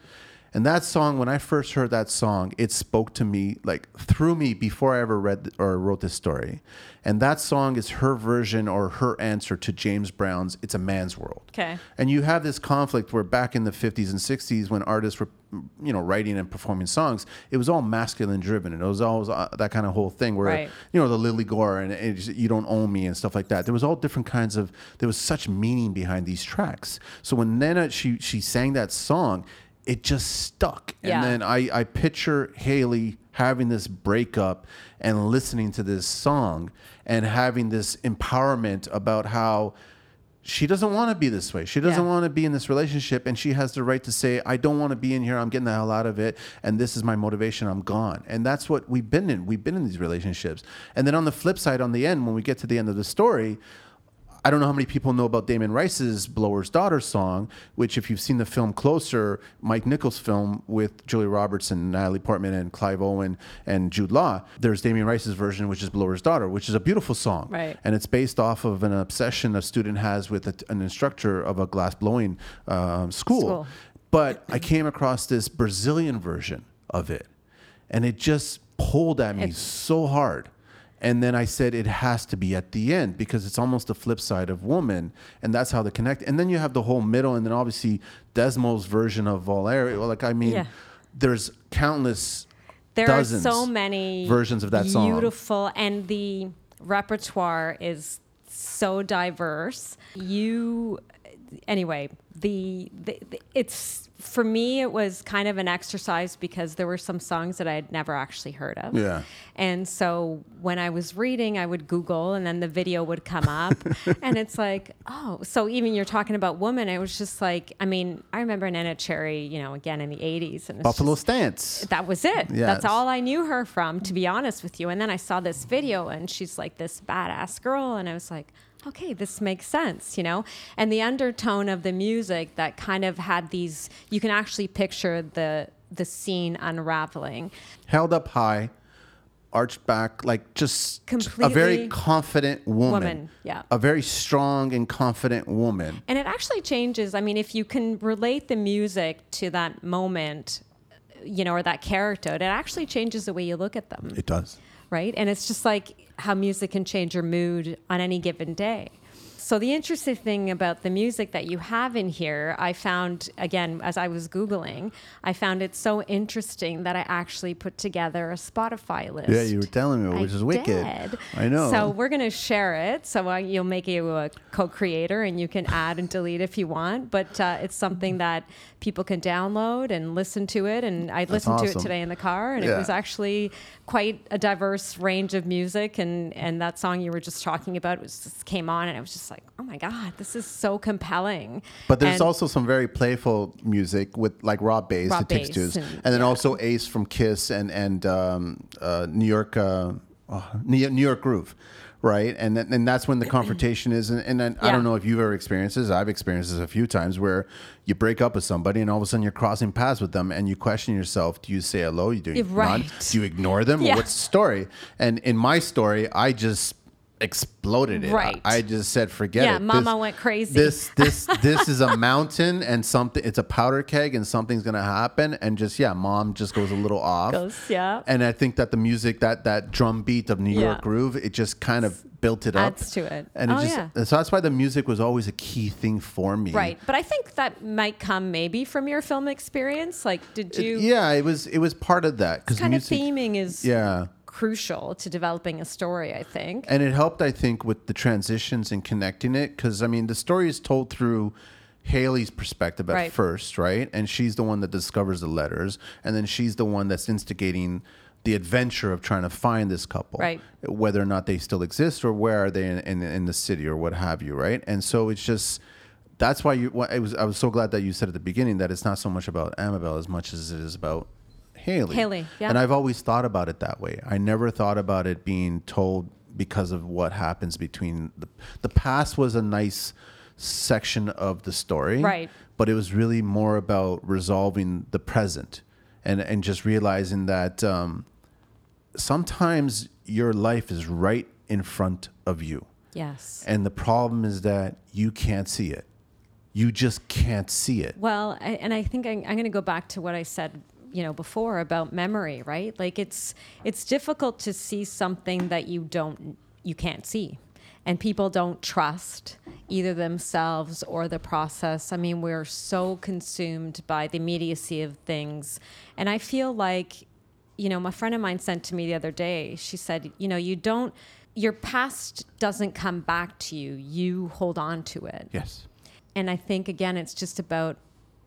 And that song when i first heard that song it spoke to me like through me before i ever read or wrote this story. And that song is her version or her answer to james brown's it's a man's world. Okay. and you have this conflict where back in the 50s and 60s when artists were you know writing and performing songs it was all masculine driven. And it was always uh, that kind of whole thing where Right. you know the Lesley Gore and you don't own me and stuff like that. There was all different kinds of there was such meaning behind these tracks. So when Neneh she she sang that song it just stuck and then i i picture Hayley having this breakup and listening to this song and having this empowerment about how she doesn't want to be this way. She doesn't Yeah. want to be in this relationship, and she has the right to say, "I don't want to be in here. I'm getting the hell out of it, and this is my motivation. I'm gone." And that's what we've been in. We've been in these relationships. And then on the flip side, on the end, when we get to the end of the story, I don't know how many people know about Damien Rice's Blower's Daughter song, which, if you've seen the film Closer, Mike Nichols' film with Julia Roberts and Natalie Portman and Clive Owen and Jude Law, there's Damien Rice's version, which is Blower's Daughter, which is a beautiful song. Right. And it's based off of an obsession a student has with a, an instructor of a glass blowing um, school. School. But I came across this Brazilian version of it, and it just pulled at me It's- so hard. And then I said it has to be at the end because it's almost the flip side of woman, and that's how they connect. And then you have the whole middle, and then obviously Desmo's version of Valeria. Like I mean, Yeah. there's countless There dozens are so many versions of that song. Beautiful, and the repertoire is so diverse. You, anyway, the, the, the it's for me it was kind of an exercise because there were some songs that I had never actually heard of. Yeah. And so when I was reading, I would Google, and then the video would come up, <laughs> and it's like, oh, so even you're talking about woman, it was just like, I mean, I remember Neneh Cherry, you know, again in the '80s, and Buffalo just- Stance. that was it. Yes. That's all I knew her from, to be honest with you. And then I saw this video, and she's like this badass girl, and I was like, okay, this makes sense, you know. And the undertone of the music that kind of had these, you can actually picture the the scene unraveling. held up high, arched back, like just a very confident woman. Woman, yeah. A very strong and confident woman. And it actually changes. I mean, if you can relate the music to that moment, you know, or that character, it actually changes the way you look at them. It does. right? And it's just like how music can change your mood on any given day. So the interesting thing about the music that you have in here, I found again as I was googling, I found it so interesting that I actually put together a Spotify list. Yeah, you were telling me, I which is wicked. did. I know. So we're gonna share it. So uh, you'll make you a co-creator, and you can add and delete if you want. But uh, it's something that people can download and listen to it. And I listened to it today in the car, and it was actually quite a diverse range of music. And and that song you were just talking about was just came on, and I was just like, oh my god, this is so compelling. But there's And- also some very playful music with like Rob Base, the Bass and- and, then yeah. also Ace from Kiss and and um, uh, New York uh, oh, New York Groove, right? And then, and that's when the <clears throat> confrontation is. And, and then, I don't know if you've ever experienced this. I've experienced this a few times where you break up with somebody and all of a sudden you're crossing paths with them and you question yourself: Do you say hello? You do you Yeah, right. nod? Do you ignore them? Yeah. What's the story? And in my story, I just exploded it. Right. I, just said, forget Yeah, it. Yeah, mama went crazy. This this <laughs> this is a mountain and something it's a powder keg and something's gonna happen and just yeah mom just goes a little off Goes, yeah. and i think that the music that that drum beat of new Yeah. york groove it just kind of built it up Adds to it. and it Oh, just yeah. and so that's why the music was always a key thing for me Right, but I think that might come maybe from your film experience. Like, did It- you? yeah it was it was part of that because kind music of theming is yeah crucial to developing a story. I think. and it helped i think with the transitions and connecting it because i mean the story is told through Hayley's perspective at Right. first right and she's the one that discovers the letters and then she's the one that's instigating the adventure of trying to find this couple Right. whether or not they still exist or where are they in, in, in the city or what have you right and so it's just that's why you why- I was I was so glad that you said at the beginning that it's not so much about Amabel as much as it is about Hayley. Hayley, yeah. And I've always thought about it that way. I never thought about it being told because of what happens between the the past was a nice section of the story. Right. But it was really more about resolving the present and and just realizing that um, sometimes your life is right in front of you. yes. And the problem is that you can't see it. You just can't see it. Well, I, and I think I'm, I'm going to go back to what I said, you know, before about memory, right? Like it's it's difficult to see something that you don't you can't see. And people don't trust either themselves or the process. I mean, we're so consumed by the immediacy of things. And I feel like, you know, my friend of mine sent to me the other day, she said, you know, you don't, your past doesn't come back to you, you hold on to it. Yes. And I think again, it's just about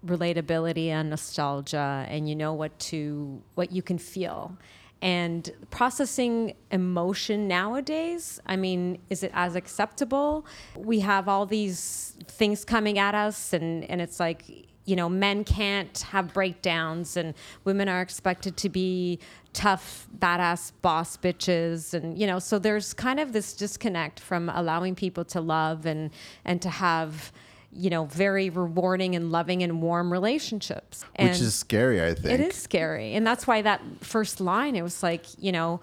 relatability and nostalgia, and you know what to what you can feel. And processing emotion nowadays, I mean, is it as acceptable? We have all these things coming at us, and, and it's like, you know, men can't have breakdowns, and women are expected to be tough, badass boss bitches. And, you know, so there's kind of this disconnect from allowing people to love and, and to have, you know, very rewarding and loving and warm relationships. And Which is scary, I think. it is scary. And that's why that first line, it was like, you know,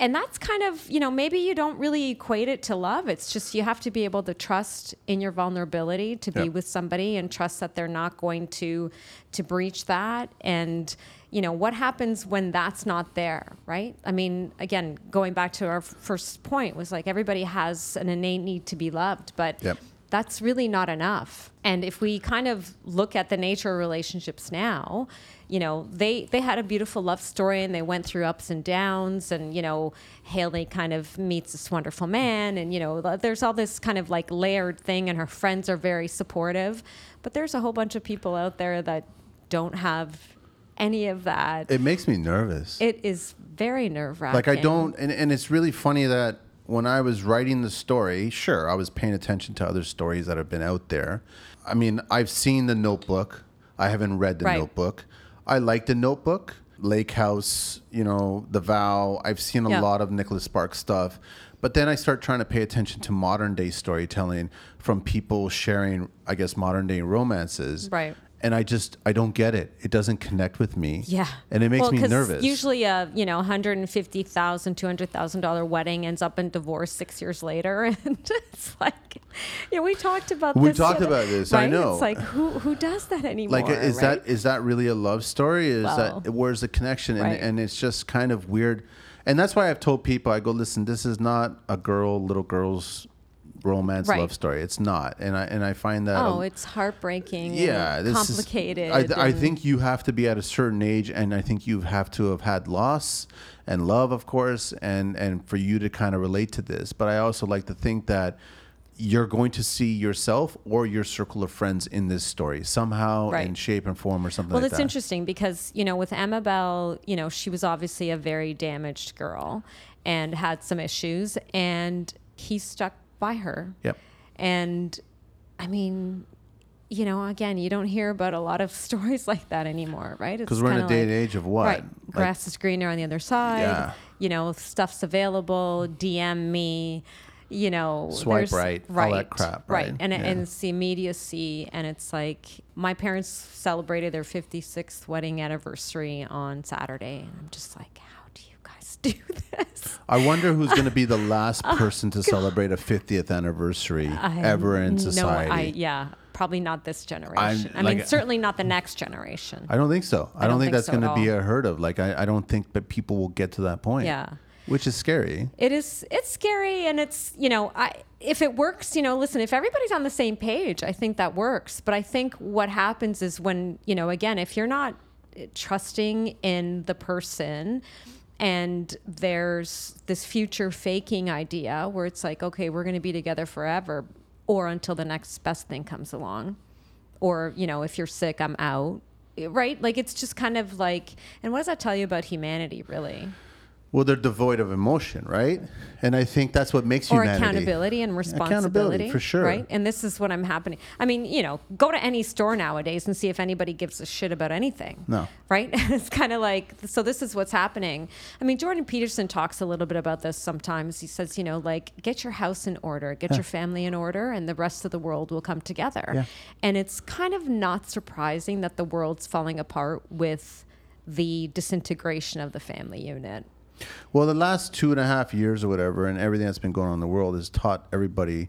and that's kind of, you know, maybe you don't really equate it to love. It's just you have to be able to trust in your vulnerability to be Yeah. with somebody and trust that they're not going to to breach that and you know what happens when that's not there right i mean again going back to our first point was like everybody has an innate need to be loved but Yep. That's really not enough. And if we kind of look at the nature of relationships now, you know, they they had a beautiful love story and they went through ups and downs and you know, Hayley kind of meets this wonderful man and you know, there's all this kind of like layered thing and her friends are very supportive, but there's a whole bunch of people out there that don't have any of that. It makes me nervous. it is very nerve-wracking. like I don't, and, and it's really funny that when I was writing the story, sure, I was paying attention to other stories that have been out there. I mean, I've seen the Notebook. I haven't read the Right. Notebook. I like the Notebook, Lake House, you know, The Vow. I've seen a Yeah. lot of Nicholas Sparks stuff. But then I start trying to pay attention to modern day storytelling from people sharing, I guess, modern day romances. Right. And I just, I don't get it. It doesn't connect with me. Yeah. And it makes Well, me nervous. Usually a, you know, $150,000, $200,000 wedding ends up in divorce six years later. <laughs> And it's like, yeah, we talked about this. We this. talked about this, I know. It's like, who, who does that anymore? like is right? that is that really a love story is Well, that where's the connection and, right. and it's just kind of weird and that's why i've told people i go listen this is not a girl little girl's romance Right. love story. It's not, and I and I find that Oh, a- it's heartbreaking. yeah, and this complicated. Is, I, I think you have to be at a certain age, and I think you have to have had loss and love, of course, and and for you to kind of relate to this. But I also like to think that you're going to see yourself or your circle of friends in this story somehow Right. in shape and form or something Well, like it's that. interesting because you know with amabel you know she was obviously a very damaged girl and had some issues, and he stuck by her. Yep. And I mean, you know, again, you don't hear about a lot of <laughs> stories like that anymore, right? Because we're in a day like- and age of what? Right. Like, Grass is greener on the other side. Yeah. You know, stuff's available. DM me. You know, Swipe right, right, all that crap, right? And, Yeah. and it's the immediacy. And it's like my parents celebrated their 56th wedding anniversary on Saturday. And I'm just like, do you guys do this? I wonder who's going to be the <laughs> last oh, person to celebrate a 50th anniversary ever in No, society. I, yeah, probably not this generation. I like- mean, certainly not the next generation. I don't think so. I, don't, don't think, think that's so going to be a heard of. Like, I, I don't think that people will get to that point. Yeah. Which is scary. It is. It's scary, and it's you know, I if it works, you know, listen, if everybody's on the same page, I think that works. But I think what happens is when you know, again, if you're not trusting in the person. And there's this future faking idea where it's like, okay, we're going to be together forever, or until the next best thing comes along, or you know, if you're sick, I'm out, right? Like it's just kind of like, and what does that tell you about humanity, really? Well, they're devoid of emotion, right? And I think that's what makes or humanity. accountability and responsibility for sure. right and this is what i'm happening i mean you know go to any store nowadays and see if anybody gives a shit about anything No. right <laughs> it's kind of like so this is what's happening i mean jordan peterson talks a little bit about this sometimes he says you know like get your house in order get your family in order and the rest of the world will come together Yeah. and it's kind of not surprising that the world's falling apart with the disintegration of the family unit Well, the last two and a half years or whatever, and everything that's been going on in the world has taught everybody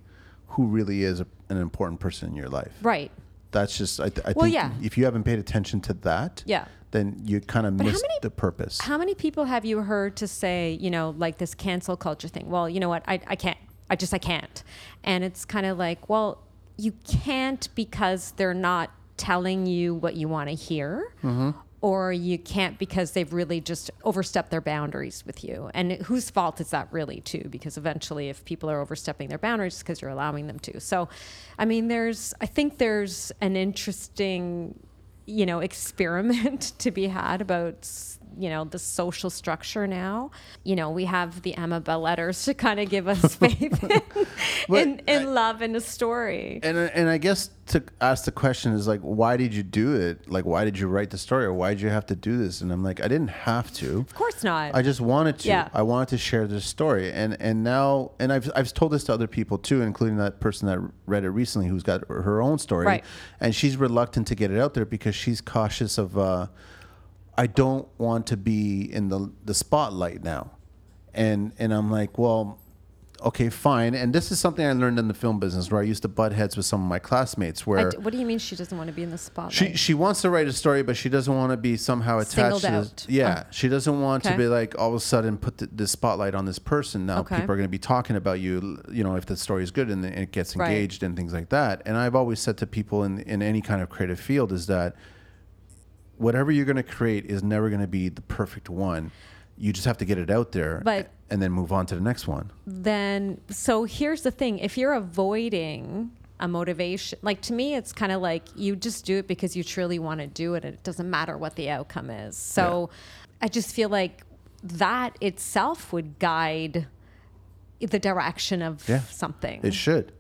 who really is a, an important person in your life. right That's just, I, th- I Well, think yeah. if you haven't paid attention to that, Yeah. then you kind of missed many- the purpose. How many people have you heard to say, you know, like this cancel culture thing? Well, you know what? I, I can't. I just, I can't. And it's kind of like, well, you can't because they're not telling you what you want to hear. Mm-hmm. Or you can't because they've really just overstepped their boundaries with you. And whose fault is that really, too? Because eventually, if people are overstepping their boundaries, because you're allowing them to. So, I mean, there's, I think there's an interesting you know experiment <laughs> to be had about you know the social structure now you know we have the Amabel letters to kind of give us <laughs> faith in, But in, in love and a story And uh, and I guess to ask the question is like, why did you do it? Like, why did you write the story, or why did you have to do this? And I'm like, I didn't have to. of course not I just wanted to. Yeah. I wanted to share this story, and and now, and I've I've told this to other people too, including that person that read it recently, who's got her own story, Right. and she's reluctant to get it out there because she's cautious of. Uh, I don't want to be in the the spotlight now, and and I'm like, well, okay, fine. And this is something I learned in the film business where I used to butt heads with some of my classmates, where d- what do you mean she doesn't want to be in the spotlight she she wants to write a story, but she doesn't want to be somehow attached Singled to out. this. Yeah, oh. she doesn't want Okay. to be like all of a sudden put the, the spotlight on this person. Now Okay. people are going to be talking about you. You know, if the story is good and it gets Right. engaged and things like that. And I've always said to people in in any kind of creative field is that whatever you're going to create is never going to be the perfect one. You just have to get it out there, But- and then move on to the next one. then so here's the thing if you're avoiding a motivation like to me it's kind of like you just do it because you truly want to do it and it doesn't matter what the outcome is so i just feel like that itself would guide the direction of Yeah. something It should.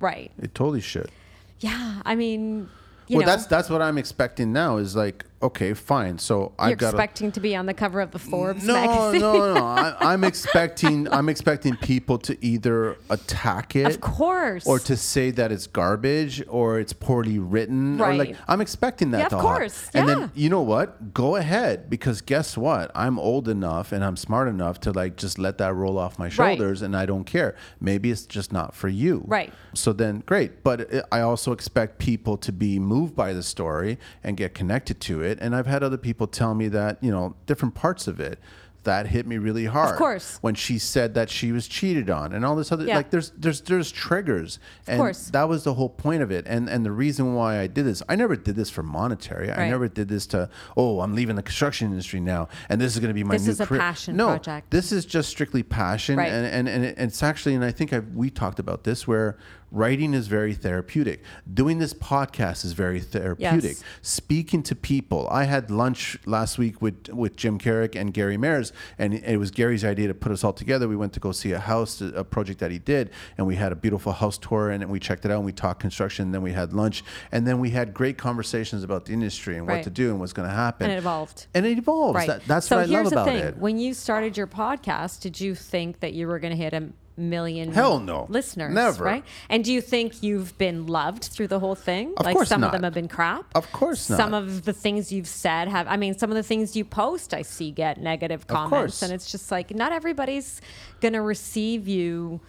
right It totally should. yeah i mean you well, know that's that's what I'm expecting now. Is like, okay, fine. So you're I've got. expecting to be on the cover of the forbes no, magazine no, no. I, I'm expecting I'm expecting people to either attack it, of course or to say that it's garbage or it's poorly written. Or like Right. I'm expecting that Yeah, to of course. And then you know what? Go ahead because guess what? I'm old enough and I'm smart enough to like just let that roll off my Right. shoulders and I don't care. Maybe it's just not for you. Right. So then great, but uh, I also expect people to be moved by the story and get connected to it. And I've had other people tell me that, you know, different parts of it that hit me really hard. Of course. When she said that she was cheated on and all this other Yeah. like there's there's there's triggers. and course. that was the whole point of it. And and the reason why I did this, I never did this for monetary. Right. I never did this to, oh, I'm leaving the construction industry now and this is going to be my This new is a career. passion no, project. This is just strictly passion Right. and, and and it's actually and I think I've, we talked about this where writing is very therapeutic. Doing this podcast is very therapeutic. Yes. Speaking to people. I had lunch last week with with Jim Carrick and Gary Mares, and it was Gary's idea to put us all together. We went to go see a house, a project that he did, and we had a beautiful house tour, and we checked it out, and we talked construction. And then we had lunch, and then we had great conversations about the industry and what to do and what's going to happen. And it evolved. And it evolves. Right. That, that's so what I love about the thing. it. When you started your podcast, did you think that you were going to hit a million Hell no. listeners? Never. Right? And do you think you've been loved through the whole thing? Of like course some not. of them have been crap? Of course not. Some of the things you've said have I mean, some of the things you post I see get negative comments. And it's just like not everybody's gonna receive you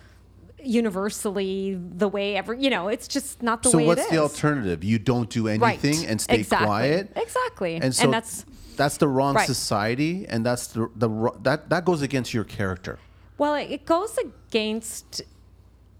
universally the way ever you know, it's just not the so way what's it is. the alternative? You don't do Right. anything and stay Exactly. quiet. Exactly. And so that's that's the wrong Right. society, and that's the the that that goes against your character. Well, it goes against.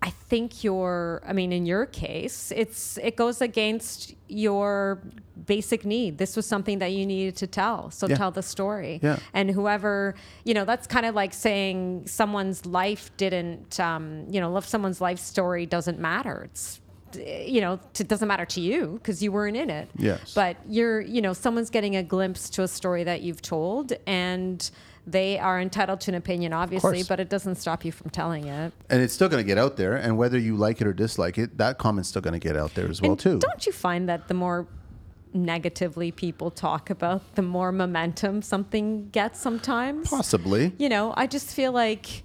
I think your. I mean, in your case, it's it goes against your basic need. This was something that you needed to tell, so Yeah. tell the story. Yeah. And whoever, you know, that's kind of like saying someone's life didn't, um, you know, love someone's life story doesn't matter. It's you know, it doesn't matter to you because you weren't in it. Yes. But you're, you know, someone's getting a glimpse to a story that you've told, and they are entitled to an opinion, obviously, but it doesn't stop you from telling it. And it's still going to get out there, and whether you like it or dislike it, that comment's still going to get out there as well and too. Don't you find that the more negatively people talk about, the more momentum something gets sometimes? Possibly. You know, I just feel like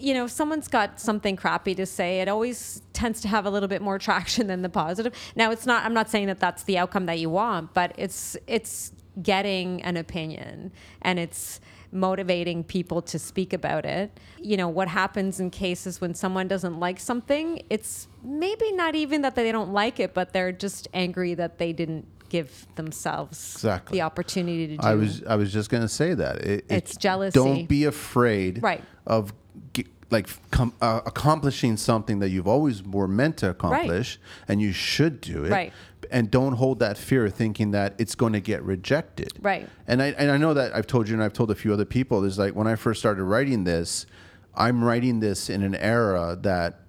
you know, if someone's got something crappy to say, it always tends to have a little bit more traction than the positive. Now, it's not. I'm not saying that that's the outcome that you want, but it's it's getting an opinion and it's motivating people to speak about it. You know, what happens in cases when someone doesn't like something? It's maybe not even that they don't like it, but they're just angry that they didn't give themselves Exactly. the opportunity to do. I was I was just going to say that it, It's it- jealousy. Don't be afraid Right. of ge- like com- uh, accomplishing something that you've always were meant to accomplish, and you should do it. Right. And don't hold that fear, thinking that it's going to get rejected. Right. And I and I know that I've told you, and I've told a few other people. Is like when I first started writing this, I'm writing this in an era that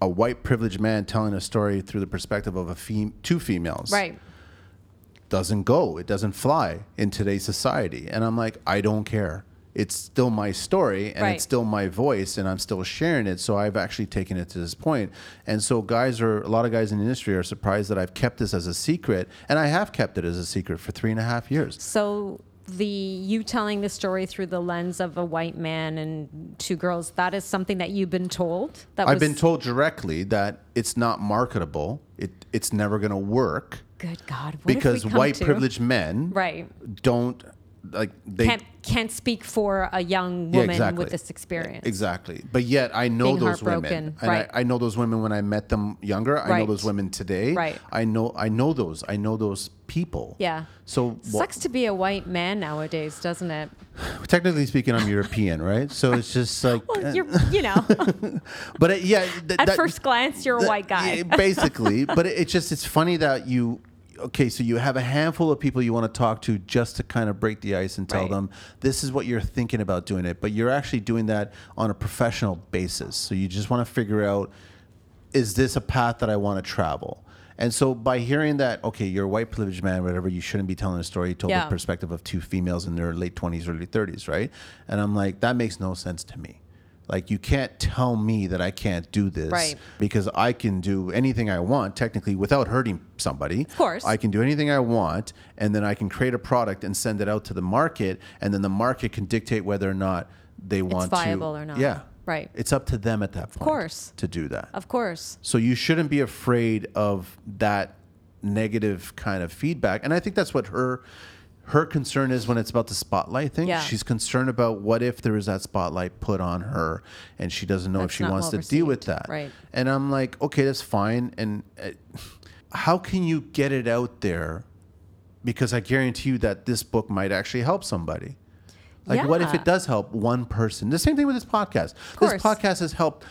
a white privileged man telling a story through the perspective of a fem- two females right. doesn't go. It doesn't fly in today's society. And I'm like, I don't care. It's still my story and Right. it's still my voice and I'm still sharing it. So I've actually taken it to this point. And so guys are a lot of guys in the industry are surprised that I've kept this as a secret. And I have kept it as a secret for three and a half years. So the you telling the story through the lens of a white man and two girls, that is something that you've been told. That I've been told directly that it's not marketable. It it's never gonna work Good God, what because have we come white to? privileged men right don't like they can't can't speak for a young Yeah, woman exactly. with this experience. Exactly. But yet I know Being those women. And right. I, I know those women when I met them younger. I know those women today. Right. I know I know those. I know those people. Yeah. So Sucks to be a white man nowadays, doesn't it? technically speaking, I'm European, right? So it's just <laughs> like Well, you're, you know, <laughs> but it, yeah, th- at that- first glance, you're a that- white guy. <laughs> yeah, basically. but it, it's just it's funny that you okay, so you have a handful of people you want to talk to just to kind of break the ice and tell Right. them this is what you're thinking about doing it, but you're actually doing that on a professional basis. So you just want to figure out is this a path that I want to travel? And so by hearing that, okay, you're a white privileged man, whatever, you shouldn't be telling a story. Told Yeah. the perspective of two females in their late 20s, early 30s, right? And I'm like, that makes no sense to me. Like, you can't tell me that I can't do this Right. because I can do anything I want, technically, without hurting somebody. Of course. I can do anything I want, and then I can create a product and send it out to the market, and then the market can dictate whether or not they want viable to. or not. Yeah. Right. It's up to them at that point. Of course. To do that. of course. So you shouldn't be afraid of that negative kind of feedback. And I think that's what her her concern is when it's about the spotlight thing. Yeah. She's concerned about what if there is that spotlight put on her and she doesn't know That's if she wants well to deal with that. Right. And I'm like, okay, that's fine. And uh, how can you get it out there? Because I guarantee you that this book might actually help somebody. Like, what if it does help one person? The same thing with this podcast. This podcast has helped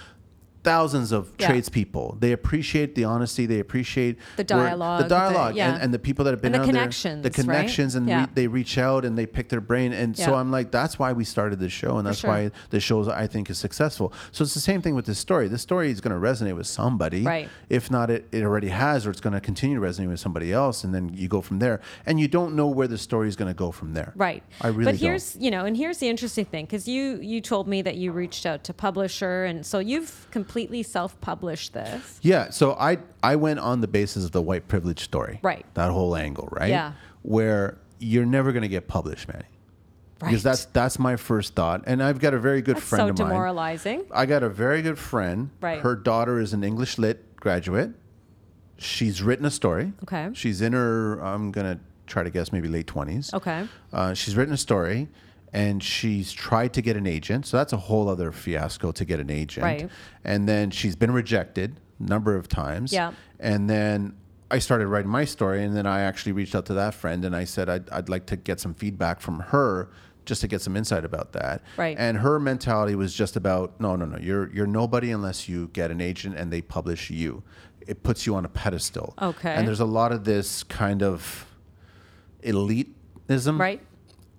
thousands of Yeah. tradespeople. They appreciate the honesty. They appreciate The dialogue, the the- dialogue, yeah. and, and the people that have been And the out there, connections, the right? connections, and Yeah. re- they reach out and they pick their brain. And so I'm like, that's why we started this show, and that's sure. why the show I think is successful. So it's the same thing with this story. This story is going to resonate with somebody, Right. If not, it, it already has, or it's going to continue to resonate with somebody else, and then you go from there. And you don't know where the story is going to go from there, Right. I really But don't. here's, you know, and here's the interesting thing because you you told me that you reached out to publisher, and so you've completely self-published this. Yeah, so I I went on the basis of the white privilege story. Right. That whole angle, right? Yeah. Where you're never going to get published, Manny. Because that's that's my first thought, and I've got a very good That's friend so of mine. demoralizing. I got a very good friend. Right. Her daughter is an English lit graduate. She's written a story. Okay. She's in her. I'm gonna try to guess maybe late twenties. Okay. Uh, she's written a story, and she's tried to get an agent. So that's a whole other fiasco to get an agent. Right. And then she's been rejected a number of times. Yeah. And then I started writing my story, and then I actually reached out to that friend, and I said I'd, I'd like to get some feedback from her. Just to get some insight about that, Right. And her mentality was just about no, no, no. You're you're nobody unless you get an agent and they publish you. It puts you on a pedestal. Okay. And there's a lot of this kind of elitism, Right.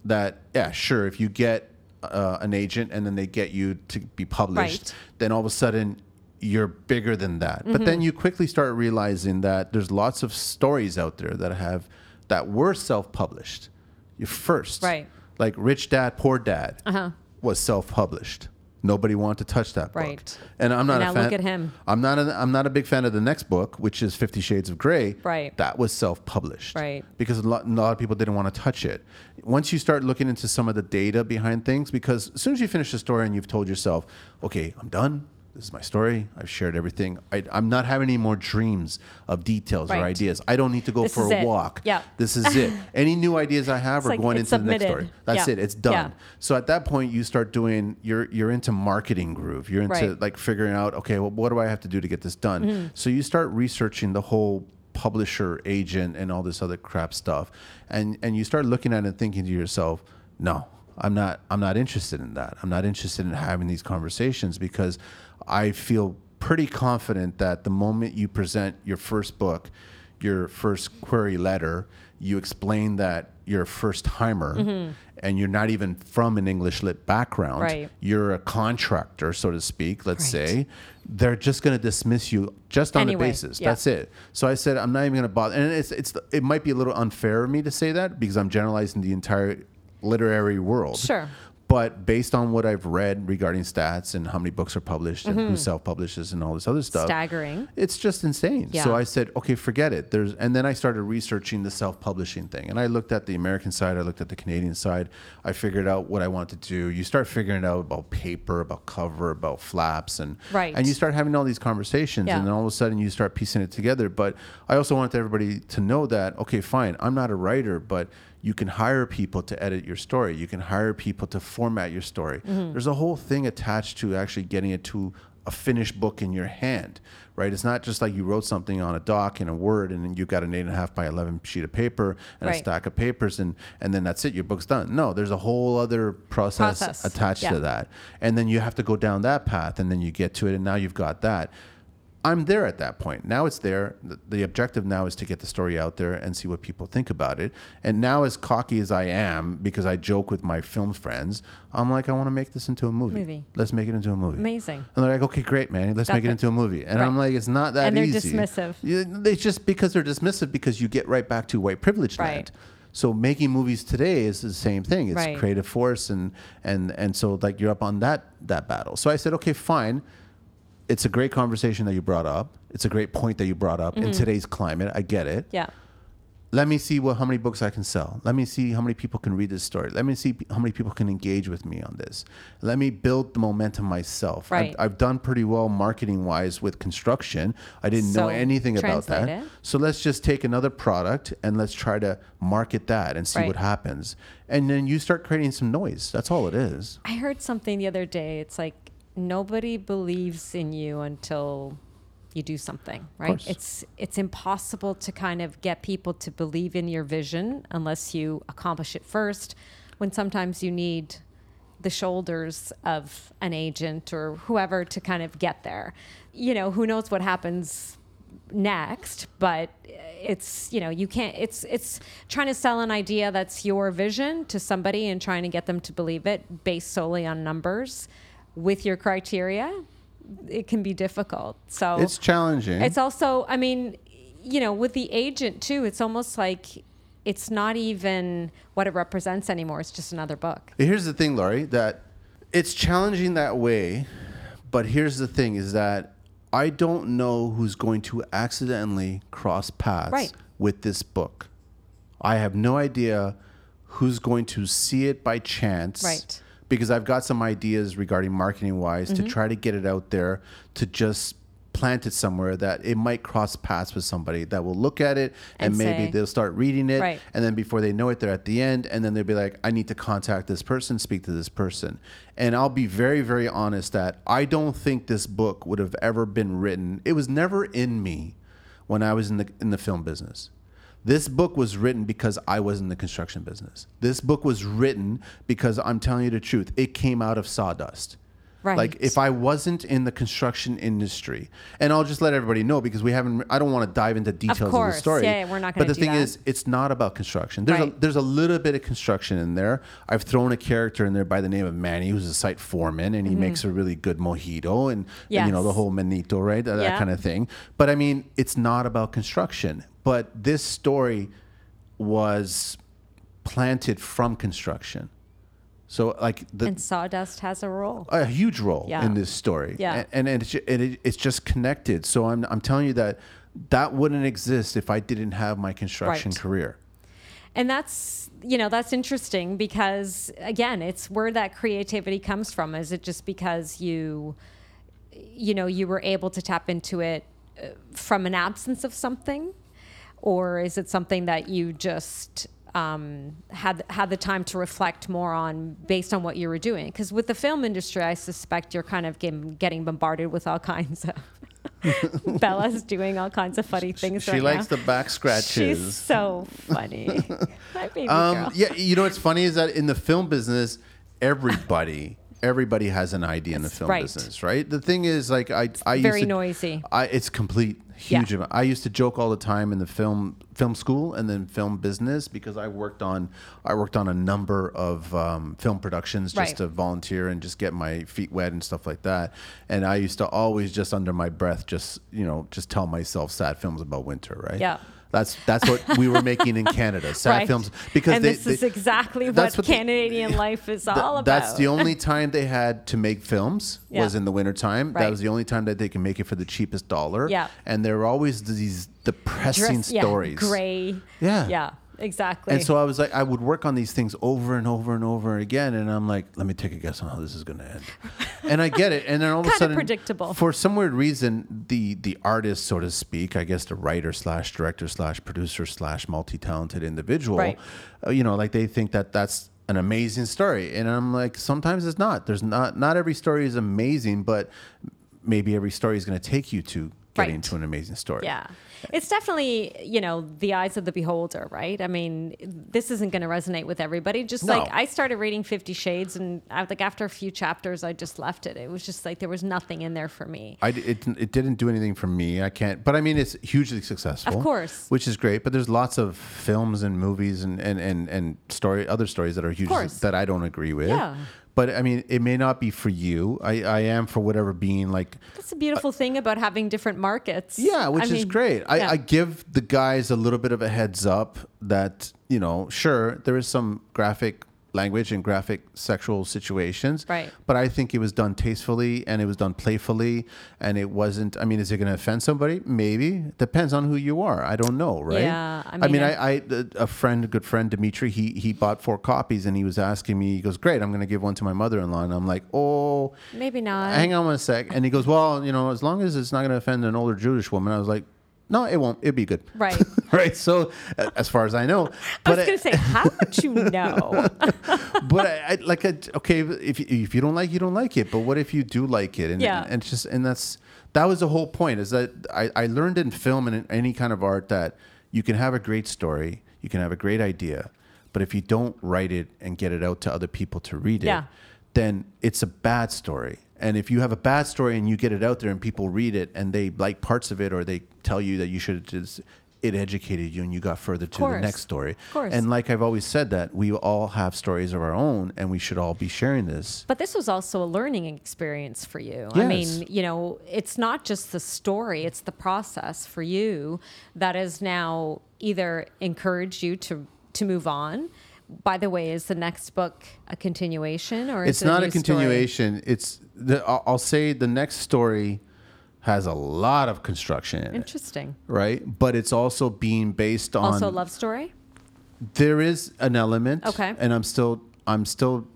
That yeah sure if you get uh, an agent and then they get you to be published Right. then all of a sudden you're bigger than that but Mm-hmm. then you quickly start realizing that there's lots of stories out there that have that were self-published you first Right. like rich dad poor dad Uh-huh. was self-published nobody wanted to touch that book Right. and i'm not a now fan look at him. i'm not a, i'm not a big fan of the next book which is 50 shades of gray Right. that was self-published Right. because a lot, a lot of people didn't want to touch it. Once you start looking into some of the data behind things, because as soon as you finish the story and you've told yourself, okay, I'm done. This is my story. I've shared everything. I, I'm not having any more dreams of details or ideas. I don't need to go This for a it. walk. Yeah. This is it. <laughs> Any new ideas I have It's are like going into the next story. That's Yeah. it. It's done. Yeah. So at that point, you start doing. You're you're into marketing groove. You're into Right. like figuring out. Okay, well, what do I have to do to get this done? Mm-hmm. So you start researching the whole publisher, agent, and all this other crap stuff, and and you start looking at it and thinking to yourself, no, I'm not. I'm not interested in that. I'm not interested in having these conversations because I feel pretty confident that the moment you present your first book, your first query letter, you explain that you're a first timer and you're not even from an English lit background. Mm-hmm. Right. You're a contractor, so to speak, let's Right. say. They're just going to dismiss you just on Anyway, the basis. yeah. That's it. So I said I'm not even going to bother. And it's it's it might be a little unfair of me to say that because I'm generalizing the entire literary world. Sure. But based on what I've read regarding stats and how many books are published and Mm-hmm. who self-publishes and all this other stuff, Staggering. it's just insane. Yeah. So I said, okay, forget it. There's, and then I started researching the self-publishing thing, and I looked at the American side, I looked at the Canadian side. I figured out what I wanted to do. You start figuring out about paper, about cover, about flaps, and Right. and you start having all these conversations, Yeah. and then all of a sudden you start piecing it together. But I also want everybody to know that okay, fine, I'm not a writer, but you can hire people to edit your story. You can hire people to format your story. Mm-hmm. There's a whole thing attached to actually getting it to a finished book in your hand, right? It's not just like you wrote something on a doc in a Word and then you got an eight and a half by eleven sheet of paper and a stack of papers and and then that's it. Your book's done. No, there's a whole other process, Process, attached yeah. to that, and then you have to go down that path, and then you get to it, and now you've got that. I'm there at that point. Now it's there. The, objective now is to get the story out there and see what people think about it. And now, as cocky as I am, because I joke with my film friends, I'm like, I want to make this into a movie. Movie. Let's make it into a movie. Amazing. And they're like, okay, great, man. Let's make it into a movie. And I'm like, it's not that easy. And they're easy. dismissive. They just because they're dismissive because you get right back to white privilege Right. land. So making movies today is the same thing. It's Right. creative force and and and so like you're up on that that battle. So I said, okay, fine. It's a great conversation that you brought up. It's a great point that you brought up Mm-hmm. in today's climate. I get it. Yeah. Let me see what how many books I can sell. Let me see how many people can read this story. Let me see how many people can engage with me on this. Let me build the momentum myself. Right. I've, I've done pretty well marketing wise with construction. I didn't know anything about that. it. So let's just take another product and let's try to market that and see Right. what happens. And then you start creating some noise. That's all it is. I heard something the other day. It's like nobody believes in you until you do something, right? It's it's impossible to kind of get people to believe in your vision unless you accomplish it first. When sometimes you need the shoulders of an agent or whoever to kind of get there. You know, who knows what happens next, but it's, you know, you can't it's it's trying to sell an idea that's your vision to somebody and trying to get them to believe it based solely on numbers with your criteria. It can be difficult. So It's challenging. it's also, I mean, you know, with the agent too, it's almost like it's not even what it represents anymore. It's just another book. Here's the thing, Lori, that it's challenging that way, but here's the thing is that I don't know who's going to accidentally cross paths Right. with this book. I have no idea who's going to see it by chance. Right. Mm-hmm. Because I've got some ideas regarding marketing wise to try to get it out there to just plant it somewhere that it might cross paths with somebody that will look at it and, And maybe say- they'll start reading it Right. and then before they know it they're at the end and then they'll be like i need to contact this person speak to this person and i'll be very very honest that i don't think this book would have ever been written it was never in me when i was in the in the film business this book was written because I was in the construction business. This book was written because I'm telling you the truth. It came out of sawdust. Right. Like if I wasn't in the construction industry, and I'll just let everybody know because we haven't. I don't want to dive into details of, course. the story. Yeah, we're not But the thing that. is, it's not about construction. There's a there's a little bit of construction in there. I've thrown a character in there by the name of Manny, who's a site foreman, and he makes a really good mojito, and, and, you know Mm-hmm. The whole manito, right? That, that kind of thing. But I mean, it's not about construction. But this story was planted from construction. So like the and sawdust has a role. a huge role Yeah. in this story. Yeah. And, and, it's, ju- it, it's just connected. So I'm, I'm telling you that that wouldn't exist if I didn't have my construction Right. career. And that's, you know, that's interesting because again, it's where that creativity comes from. Is it just because you, you know, you were able to tap into it uh, from an absence of something? Or is it something that you just um, had had the time to reflect more on based on what you were doing? Because with the film industry, I suspect you're kind of getting, getting bombarded with all kinds of <laughs> Bella's doing all kinds of funny things. She right likes now. the back scratches. She's so funny. <laughs> My baby Um, girl. yeah, you know what's funny is that in the film business, everybody everybody has an idea in the film right. business, right? The thing is, like I, I very used to, noisy. I, it's complete huge Yeah. amount. I used to joke all the time in the film film school and then film business because I worked on I worked on a number of um, film productions just Right. to volunteer and just get my feet wet and stuff like that. And I used to always just under my breath just you know just tell myself sad films about winter, right? Yeah. That's that's what we were making in Canada, <laughs> sad Right. films because and they, this is exactly what, what they- Canadian life is all about. That's the only time they had to make films was in the wintertime. That was the only time that they can make it for the cheapest dollar. Yeah. And there were always these depressing Dress- yeah, stories. gray. Yeah. Yeah, exactly. And so I was like, I would work on these things over and over and over again, and I'm like, let me take a guess on how this is going to end. <laughs> and I get it, and then all of a sudden, predictable. For some weird reason, the the artist, so to speak, I guess the writer slash director slash producer slash multi talented individual, Right. uh, you know, like they think that that's an amazing story, and I'm like, sometimes it's not. There's not not every story is amazing, but maybe every story is going to take you to getting Right. to an amazing story. yeah. It's definitely, you know, the eyes of the beholder, right? I mean, this isn't going to resonate with everybody. Just No. like I started reading Fifty Shades, and I, like after a few chapters, I just left it. It was just like there was nothing in there for me. I it, it didn't do anything for me. I can't, but I mean, it's hugely successful. Of course. Which is great. But there's lots of films and movies and, and, and, and story, other stories that are huge that I don't agree with. Yeah. But I mean, it may not be for you. I, I am for whatever being like, That's a beautiful thing about having different markets. yeah, which I is mean, great. I, yeah. I give the guys a little bit of a heads up that, you know, sure, there is some graphic language and graphic sexual situations. Right. But I think it was done tastefully and it was done playfully and it wasn't I mean, is it gonna offend somebody? Maybe. Depends on who you are. I don't know, right? Yeah, I mean, I mean, I, I a friend, a good friend, Dimitri, he he bought four copies and he was asking me, he goes, Great, I'm gonna give one to my mother in law. And I'm like, Oh maybe not. hang on one sec. And he goes, Well, you know, as long as it's not gonna offend an older Jewish woman, I was like, No, it won't. It'd be good. Right. <laughs> right. So uh, as far as I know. I But was going to say, how would you know? <laughs> but I, I like I, okay if if you don't like it, you don't like it but what if you do like it and Yeah. and it's just and that's that was the whole point is that I, I learned in film and in any kind of art that you can have a great story you can have a great idea but if you don't write it and get it out to other people to read it Yeah. then it's a bad story. And if you have a bad story and you get it out there and people read it and they like parts of it or they tell you that you should just it educated you and you got further to the next story. Of course. And like I've always said that we all have stories of our own and we should all be sharing this. But this was also a learning experience for you. I mean, you know, it's not just the story, it's the process for you that has now either encouraged you to to move on. By the way, is the next book a continuation or is it's it not a story? continuation. It's the I'll I'll say the next story has a lot of construction in it, Interesting. right? But it's also being based on Also a love story? there is an element Okay. and i'm still i'm still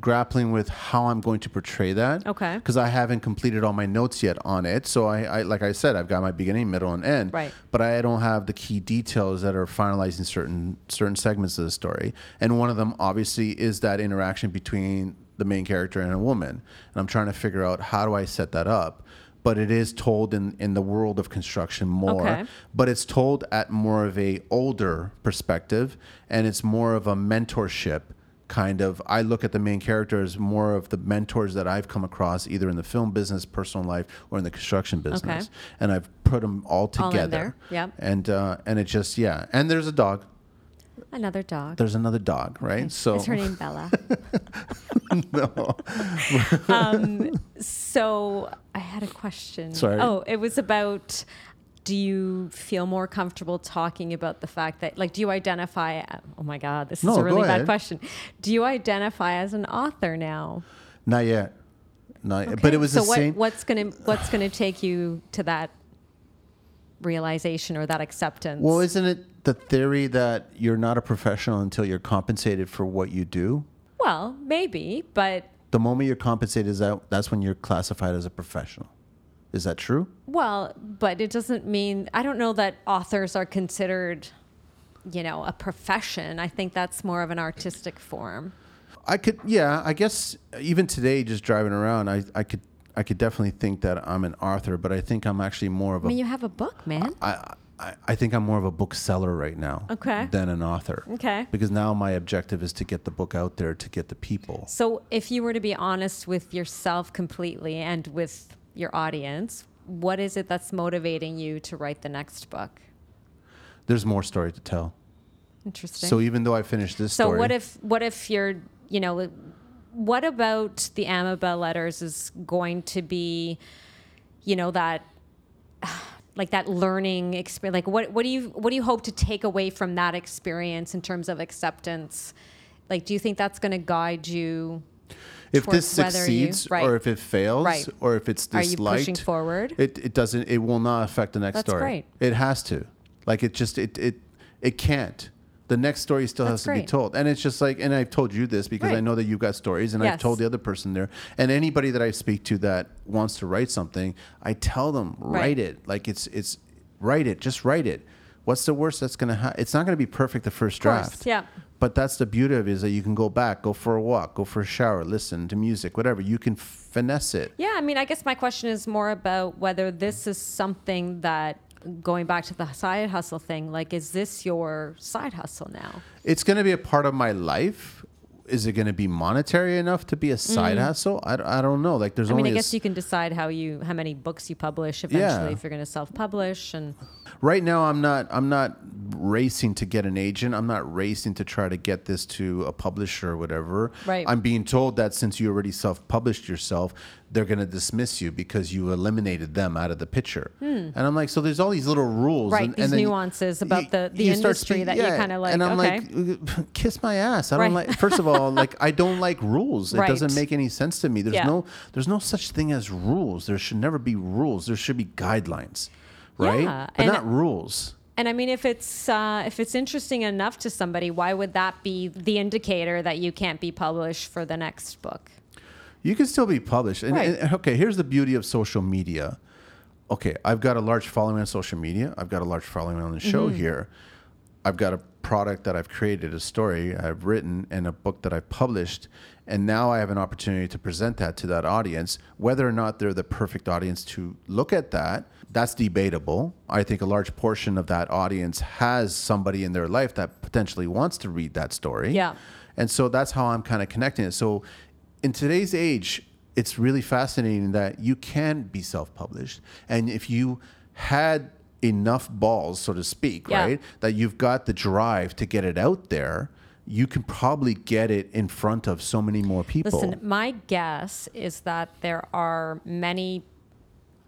grappling with how i'm going to portray that Okay. because i haven't completed all my notes yet on it so I, I like i said i've got my beginning middle and end Right. but i don't have the key details that are finalizing certain certain segments of the story and one of them obviously is that interaction between the main character and a woman and i'm trying to figure out how do i set that up but it is told in, in the world of construction more Okay. but it's told at more of a older perspective and it's more of a mentorship kind of i look at the main character as more of the mentors that i've come across either in the film business personal life or in the construction business and i've put them all All together there, yep. and uh, and it just yeah and there's a dog Another dog. there's another dog right so Is her name Bella? <laughs> no. <laughs> um, So I had a question. Sorry. Oh, it was about do you feel more comfortable talking about the fact that like do you identify oh my god this is No, a really bad question. Do you identify as an author now? Not yet. Not yet. Okay. but it was so the what, same what's gonna what's gonna take you to that realization or that acceptance? Well isn't it the theory that you're not a professional until you're compensated for what you do? Well maybe but the moment you're compensated is that that's when you're classified as a professional is that true Well, but it doesn't mean I don't know that authors are considered, you know, a profession. I think that's more of an artistic form. i could yeah i guess even today just driving around i, I could i could definitely think that i'm an author but i think i'm actually more of a. I mean, you have a book, man. I, I, I think I'm more of a bookseller right now Okay. than an author. Okay. Because now my objective is to get the book out there to get the people. So, if you were to be honest with yourself completely and with your audience, what is it that's motivating you to write the next book? There's more story to tell. Interesting. So even though I finished this So story, what if what if you're you know what about the Amabel letters is going to be you know that <sighs> like that learning experience like what what do you what do you hope to take away from that experience in terms of acceptance like do you think that's going to guide you if this whether you- succeeds right. or if it fails Right. or if it's are you pushing forward it, it doesn't it will not affect the next That's story. great. It has to. Like it just it it it can't. The next story still That's has to be told. And it's just like and I've told you this because I know that you've got stories and I've told the other person there. And anybody that I speak to that wants to write something, I tell them Right. write it. Like it's it's write it. Just write it. What's the worst that's gonna happen? It's not gonna be perfect the first course, draft. yeah. But that's the beauty of it is that you can go back, go for a walk, go for a shower, listen to music, whatever. You can finesse it. Yeah, I mean, I guess my question is more about whether this is something that going back to the side hustle thing, like is this your side hustle now? It's going to be a part of my life. Is it going to be monetary enough to be a side hustle? I, I don't know. Like there's Mm. I mean, I guess s- you can decide how you how many books you publish eventually Yeah. if you're going to self-publish and right now I'm not I'm not racing to get an agent. I'm not racing to try to get this to a publisher or whatever. Right. I'm being told that since you already self-published yourself, they're going to dismiss you because you eliminated them out of the picture. Hmm. And I'm like, so there's all these little rules. Right, and, these and nuances about the- the industry that you yeah, kinda like, And I'm okay. like, <laughs> kiss my ass. I don't Right. like. First of all, <laughs> like I don't like rules. It Right. doesn't make any sense to me. There's Yeah. no there's no such thing as rules. There should never be rules. There should be guidelines, right? Yeah, But and- not rules. and I mean if it's uh, if it's interesting enough to somebody, why would that be the indicator that you can't be published for the next book? You can still be published. And, Right. and- okay, here's the beauty of social media. Okay, I've got a large following on social media. I've got a large following on the show Mm-hmm. here. I've got a product that I've created, a story I've written, and a book that I've published. And now I have an opportunity to present that to that audience. Whether or not they're the perfect audience to look at that, that's debatable. I think a large portion of that audience has somebody in their life that potentially wants to read that story. Yeah. And so that's how I'm kind of connecting it. So in today's age, it's really fascinating that you can be self-published, and if you had enough balls, so to speak, Yeah. right, that you've got the drive to get it out there, you can probably get it in front of so many more people. Listen, my guess is that there are many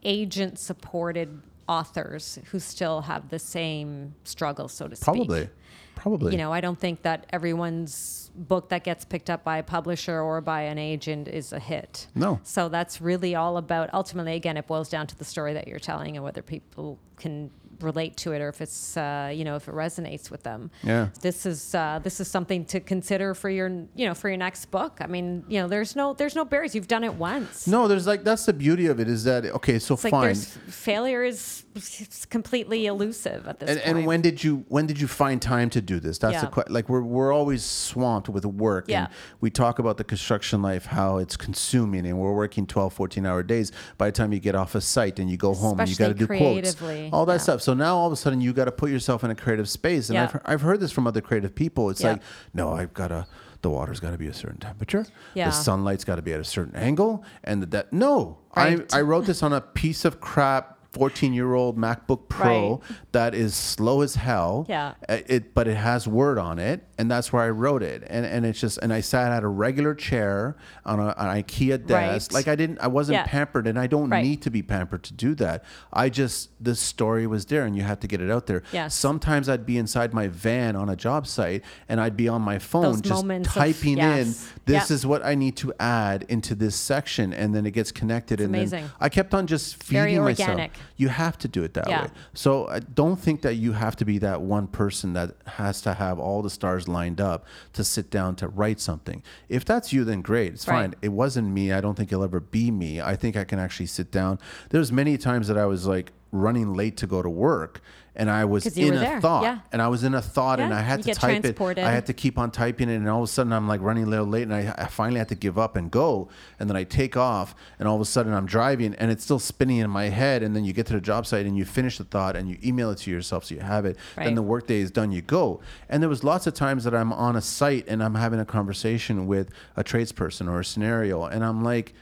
agent supported authors who still have the same struggle, so to speak. probably, probably. You know, I don't think that everyone's book that gets picked up by a publisher or by an agent is a hit. No. So that's really all about, ultimately, again, it boils down to the story that you're telling and whether people can relate to it or if it's, uh, you know, if it resonates with them. Yeah. This is uh, this is something to consider for your, you know, for your next book. I mean, you know, there's no there's no barriers. You've done it once. No, there's like that's the beauty of it is that okay, so It's like fine. there's failure is it's completely elusive at this And, point. and when did you when did you find time to do this? That's the question. Like we're we're always swamped with work Yeah. and we talk about the construction life how it's consuming and we're working 12 14 hour days by the time you get off a site and you go home and you got to do quotes all that yeah. stuff. So now all of a sudden you got to put yourself in a creative space and Yeah. I've I've heard this from other creative people. It's Yeah. like no, I've got to the water's got to be a certain temperature. Yeah. The sunlight's got to be at a certain angle and the that no. Right. I I wrote this on a piece of crap 14 year old MacBook Pro Right. that is slow as hell. Yeah. Uh, It, but it has word on it, and that's where I wrote it. And and it's just, and I sat at a regular chair on a, an IKEA desk. Right. Like I didn't, I wasn't Yeah. pampered, and I don't Right. need to be pampered to do that. I just, the story was there, and you had to get it out there. Yes. Sometimes I'd be inside my van on a job site, and I'd be on my phone Those just moments of- typing in, this Yeah. is what I need to add into this section, and then it gets connected. and amazing. then I kept on just feeding Very myself. You have to do it that Yeah. way. So I don't think that you have to be that one person that has to have all the stars lined up to sit down to write something. If that's you, then great. It's Right. fine. It wasn't me. I don't think it'll ever be me. I think I can actually sit down. There's many times that I was like running late to go to work and I was in a there. thought. Yeah. and I was in a thought and I had you to type it. I had to keep on typing it and all of a sudden I'm like running a little late and I, I finally had to give up and go. And then I take off and all of a sudden I'm driving and it's still spinning in my head. And then you get to the job site and you finish the thought and you email it to yourself so you have it. Then the workday is done. You go. And there was lots of times that I'm on a site and I'm having a conversation with a tradesperson or a scenario. And I'm like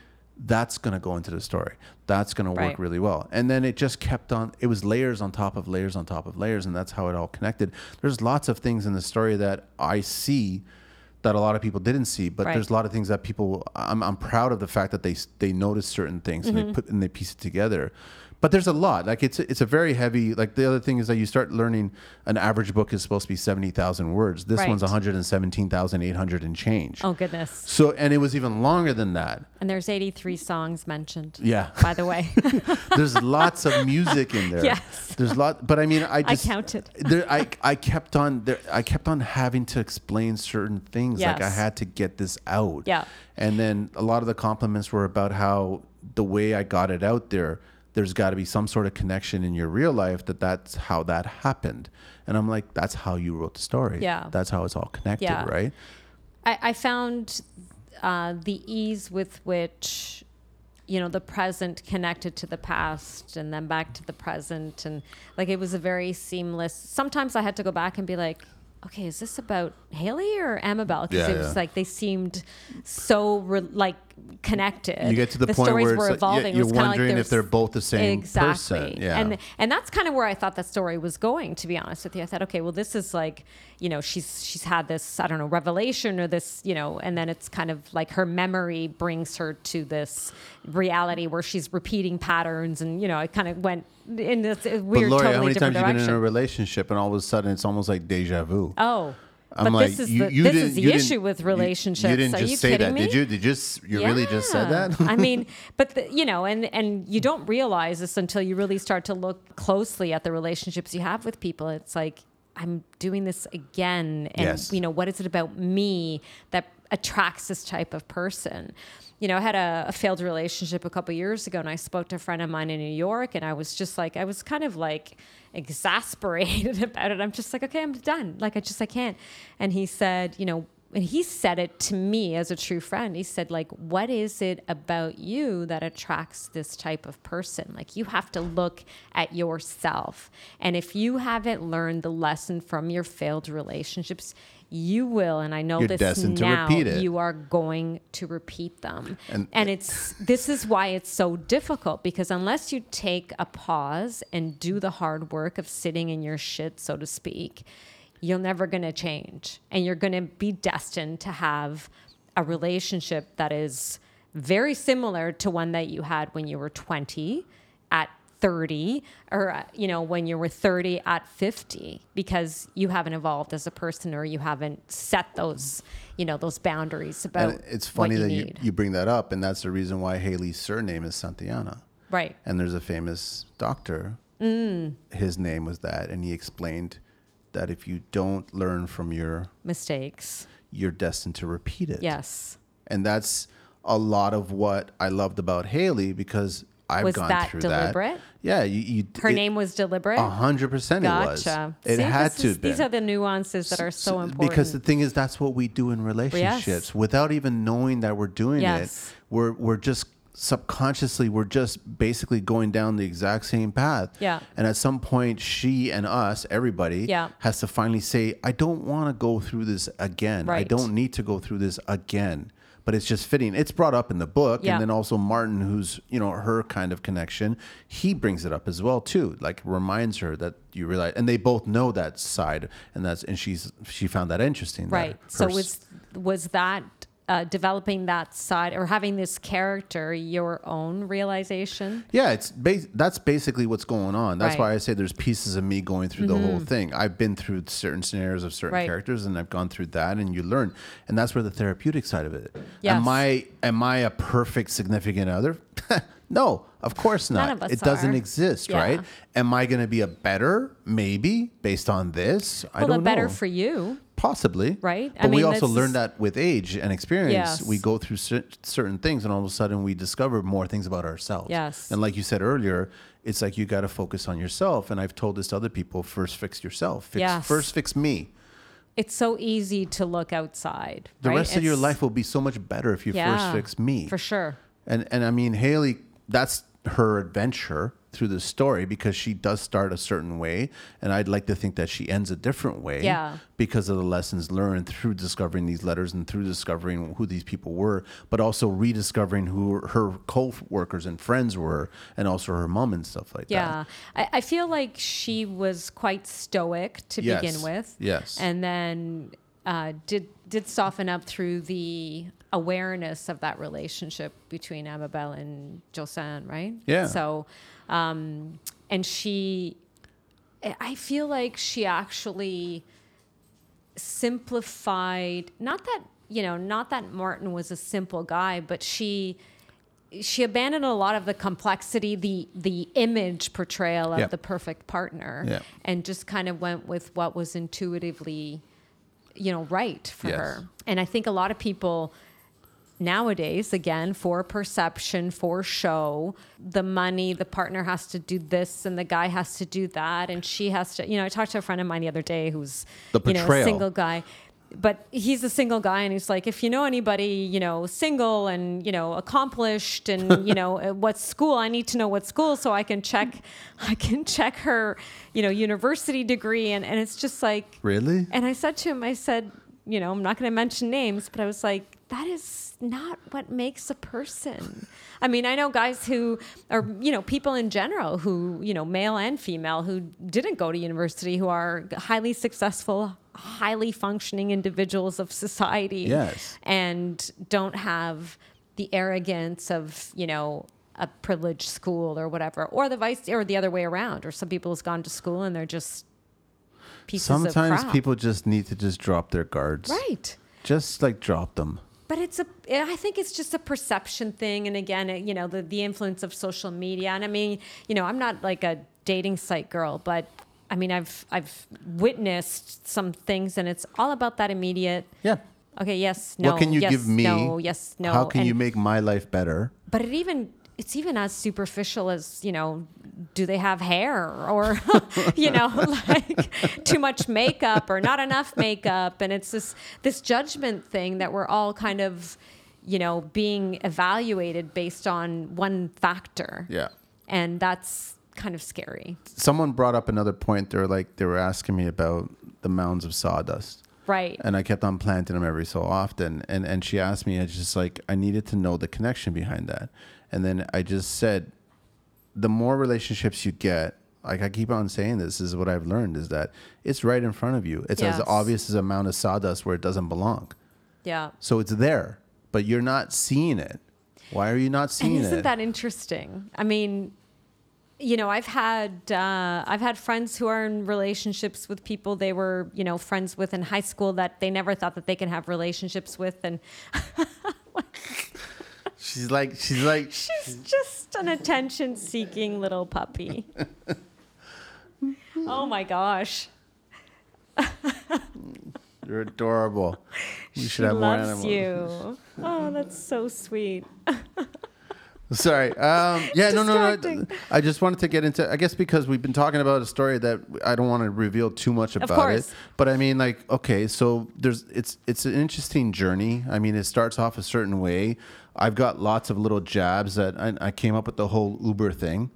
that's going to go into the story. That's going to work really well. And then it just kept on it was layers on top of layers on top of layers and that's how it all connected. There's lots of things in the story that i see that a lot of people didn't see but Right. there's a lot of things that people i'm, I'm proud of the fact that they they notice certain things and Mm-hmm. they put and they piece it together but there's a lot like it's it's a very heavy like the other thing is that you start learning an average book is supposed to be 70,000 words this Right. one's 117,800 and change oh goodness. so and it was even longer than that And there's 83 songs mentioned. yeah By the way, <laughs> there's lots of music in there. Yes. There's lot, but I mean, I just I counted. There, I I kept on there. I kept on having to explain certain things. Yes. Like I had to get this out. Yeah. And then a lot of the compliments were about how the way I got it out there. There's got to be some sort of connection in your real life that that's how that happened. And I'm like, that's how you wrote the story. Yeah. That's how it's all connected, Yeah. right? I, I found uh, the ease with which you know the present connected to the past and then back to the present and like it was a very seamless sometimes i had to go back and be like okay is this about Hayley or amabel because Yeah, it was yeah. like they seemed so re- like connected You get to the, point where were, like- evolving It you're kinda like wondering if they're both the same exactly person. Yeah. and and that's kind of where i thought that story was going to be honest with you i thought okay well this is like you know she's she's had this i don't know revelation or this you know and then it's kind of like her memory brings her to this reality where she's repeating patterns and you know it kind of went in this uh, but weird Lori, totally how many different times you been in a relationship and all of a sudden it's almost like deja vu? oh I'm but like, this is you, the, you this is the issue with relationships You, didn't are just you say kidding that, me did you? Did you? s- You really just said that? I mean, <laughs> but the, you know, and and you don't realize this until you really start to look closely at the relationships you have with people. It's like I'm doing this again, and Yes. you know, what is it about me that attracts this type of person? You know, I had a, a failed relationship a couple years ago, and I spoke to a friend of mine in New York, and I was just like, I was kind of like exasperated <laughs> about it. I'm just like, okay, I'm done. Like, I just, I can't. And he said, you know, and he said it to me as a true friend. He said, like, what is it about you that attracts this type of person? Like, you have to look at yourself. And if you haven't learned the lesson from your failed relationships, you will, and I know You're this now, you are going to repeat them. And- And, it's this is why it's so difficult because unless you take a pause and do the hard work of sitting in your shit, so to speak, you're never going to change. And you're going to be destined to have a relationship that is very similar to one that you had when you were 20 at 30 or uh, you know when you were 30 at 50 because you haven't evolved as a person or you haven't set those you know those boundaries about And it's funny you that you, you bring that up, and that's the reason why Hayley's surname is Santayana. right And there's a famous doctor. Mm. His name was that, and he explained that if you don't learn from your, mistakes you're destined to repeat it. yes and that's a lot of what I loved about Hayley because I've Was gone that through deliberate? that. Yeah, you, you her it- name was deliberate A hundred percent, it was. gotcha It See, had to. is- these are the nuances that are so important Because the thing is, that's what we do in relationships without even knowing that we're doing Yes. it. We're we're just subconsciously we're just basically going down the exact same path. Yeah. And at some point, she and us, everybody, Yeah. has to finally say, "I don't want to go through this again. Right. I don't need to go through this again." But it's just fitting. It's brought up in the book, Yeah. and then also Martin, who's you know her kind of connection, he brings it up as well too. Like reminds her that you realize, and they both know that side, and that's and she's she found that interesting. that right so her s- was was that uh, developing that side or having this character your own realization Yeah, it's bas- that's basically what's going on. That's Right. Mm-hmm. why I say there's pieces of me going through the whole thing. I've been through certain scenarios of certain Right. characters, and I've gone through that, and you learn, and that's where the therapeutic side of it. Yes. Am I am I a perfect significant other? <laughs> no, of course not. None of us it doesn't exist, Yeah. right? Am I going to be a better maybe based on this? I well don't the better know. for you Possibly. Right? I But we also learn that with age and experience. Yes. We go through cer- certain things and all of a sudden we discover more things about ourselves. Yes. And like you said earlier, it's like you got to focus on yourself. And I've told this to other people first fix yourself. Fix, Yes. First fix me. it's so easy to look outside The right? rest of your life will be so much better if you yeah, first fix me. for sure And and I mean Hayley, that's her adventure through the story because she does start a certain way, and I'd like to think that she ends a different way. Yeah. Because of the lessons learned through discovering these letters and through discovering who these people were, but also rediscovering who her co-workers and friends were, and also her mom and stuff like that. Yeah, I, I feel like she was quite stoic to Yes. begin with. Yes. and then uh, did did soften up through the awareness of that relationship between Amabel and Joshan, right? Yeah. So, um, and she, I- feel like she actually simplified. Not that you know, not that Martin was a simple guy, but she she abandoned a lot of the complexity, the the image portrayal of Yeah. the perfect partner, Yeah. and just kind of went with what was intuitively, you know, right for Yes. her. And I think a lot of people nowadays, again, for perception, for show, the money, the partner has to do this, and the guy has to do that, and she has to. You know, I talked to a friend of mine the other day who's The you know a single guy but he's a single guy and he's like if you know anybody you know single and you know accomplished and <laughs> you know uh, what school i need to know what school so i can check i can check her you know university degree and, and it's just like Really? and i said to him i said you know i'm not going to mention names but i was like that is not what makes a person i mean i know guys who are you know people in general who you know male and female who didn't go to university who are highly successful highly functioning individuals of society Yes. and don't have the arrogance of you know a privileged school or whatever or the vice or the other way around or some people has gone to school and they're just pieces of Sometimes crap. people just need to just drop their guards. right Just like drop them. But it's a i think it's just a perception thing and again you know the, the influence of social media and i mean you know i'm not like a dating site girl but i mean i've i've witnessed some things and it's all about that immediate Yeah. okay yes no what can you yes, give me? no yes no How can and- you make my life better? but it even it's even as superficial as you know do they have hair or <laughs> you know like too much makeup or not enough makeup and it's this this judgment thing that we're all kind of you know being evaluated based on one factor Yeah. and that's kind of scary Someone brought up another point. They're like they were asking me about the mounds of sawdust. right and I kept on planting them every so often. And and she asked me, I just like I needed to know the connection behind that. And then I just said, the more relationships you get, like I keep on saying this, is what I've learned is that it's right in front of you. It's as obvious as a mound of sawdust where it doesn't belong. yeah So it's there, but you're not seeing it. Why are you not And seeing isn't it? that interesting? I mean, you know, I've had uh, I've had friends who are in relationships with people they were, you know, friends with in high school that they never thought that they can have relationships with, and <laughs> she's like she's like <laughs> she's just an attention-seeking little puppy. <laughs> oh my gosh, <laughs> you're adorable. You should she have more loves animals. you. Oh, that's so sweet. Sorry. Um, yeah, no, no, no. I just wanted to get into. I guess because we've been talking about a story that I don't want to reveal too much about it. But I mean, like, okay, so there's it's it's an interesting journey. I mean, it starts off a certain way. I've got lots of little jabs that I, I came up with the whole Uber thing.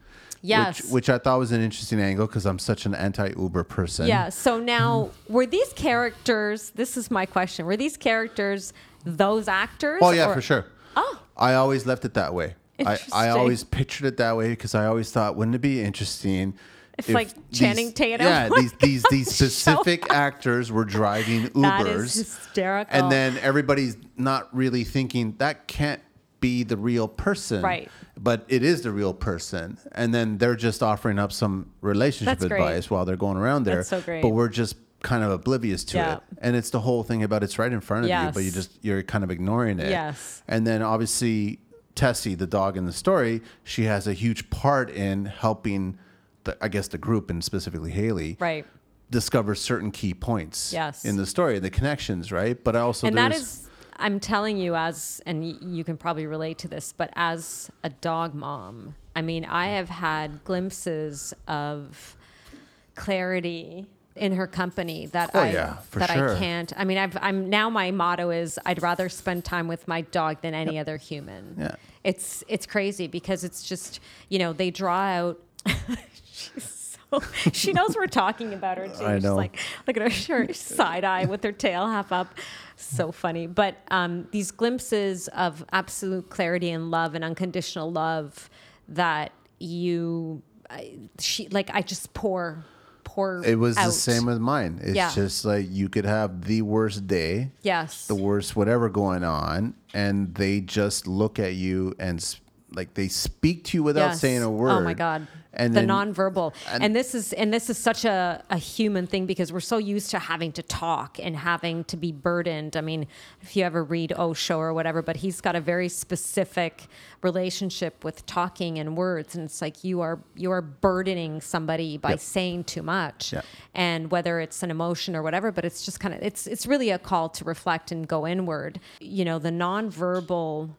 Yes. Which, which I thought was an interesting angle because I'm such an anti-Uber person. Yeah. So now, were these characters? This is my question. Were these characters those actors? Oh yeah, or- for sure. Oh. I always left it that way. I, I always pictured it that way because I always thought, wouldn't it be interesting If, like, Channing Tatum Yeah, these these these <laughs> specific actors were driving Ubers. That is hysterical. and then everybody's not really thinking that can't be the real person, Right. But it is the real person, and then they're just offering up some relationship That's great. advice while they're going around there. That's so great. But we're just kind of oblivious to Yeah. it, and it's the whole thing about it's right in front of you, but you Yes. just you're kind of ignoring it. Yes. And then obviously Tessie, the dog in the story, she has a huge part in helping the I guess the group and specifically Hayley Right. discover certain key points Yes. in the story, the connections, right? But I also and that is i'm telling you as and you can probably relate to this but as a dog mom i mean i have had glimpses of clarity in her company that Oh, I yeah, for that sure. I can't. I mean, I've, I'm now my motto is I'd rather spend time with my dog than any other human. Yeah. It's it's crazy because it's just you know they draw out. <laughs> She's so she knows we're talking about her too. I She's know. like look at her, her side eye with her tail half up. So funny. But um, these glimpses of absolute clarity and love and unconditional love that you, I, she like I just pour pour. it was out. the same with mine. It's Yeah. just like you could have the worst day, Yes. the worst whatever going on, and they just look at you and like they speak to you without Yes. saying a word. Oh my god. And the then- nonverbal. and- And, this is and this is such a, a human thing because we're so used to having to talk and having to be burdened. I mean, if you ever read Osho or whatever, but he's got a very specific relationship with talking and words. And it's like you are you are burdening somebody by Yep. saying too much. Yep. And whether it's an emotion or whatever, but it's just kind of it's it's really a call to reflect and go inward. You know, the nonverbal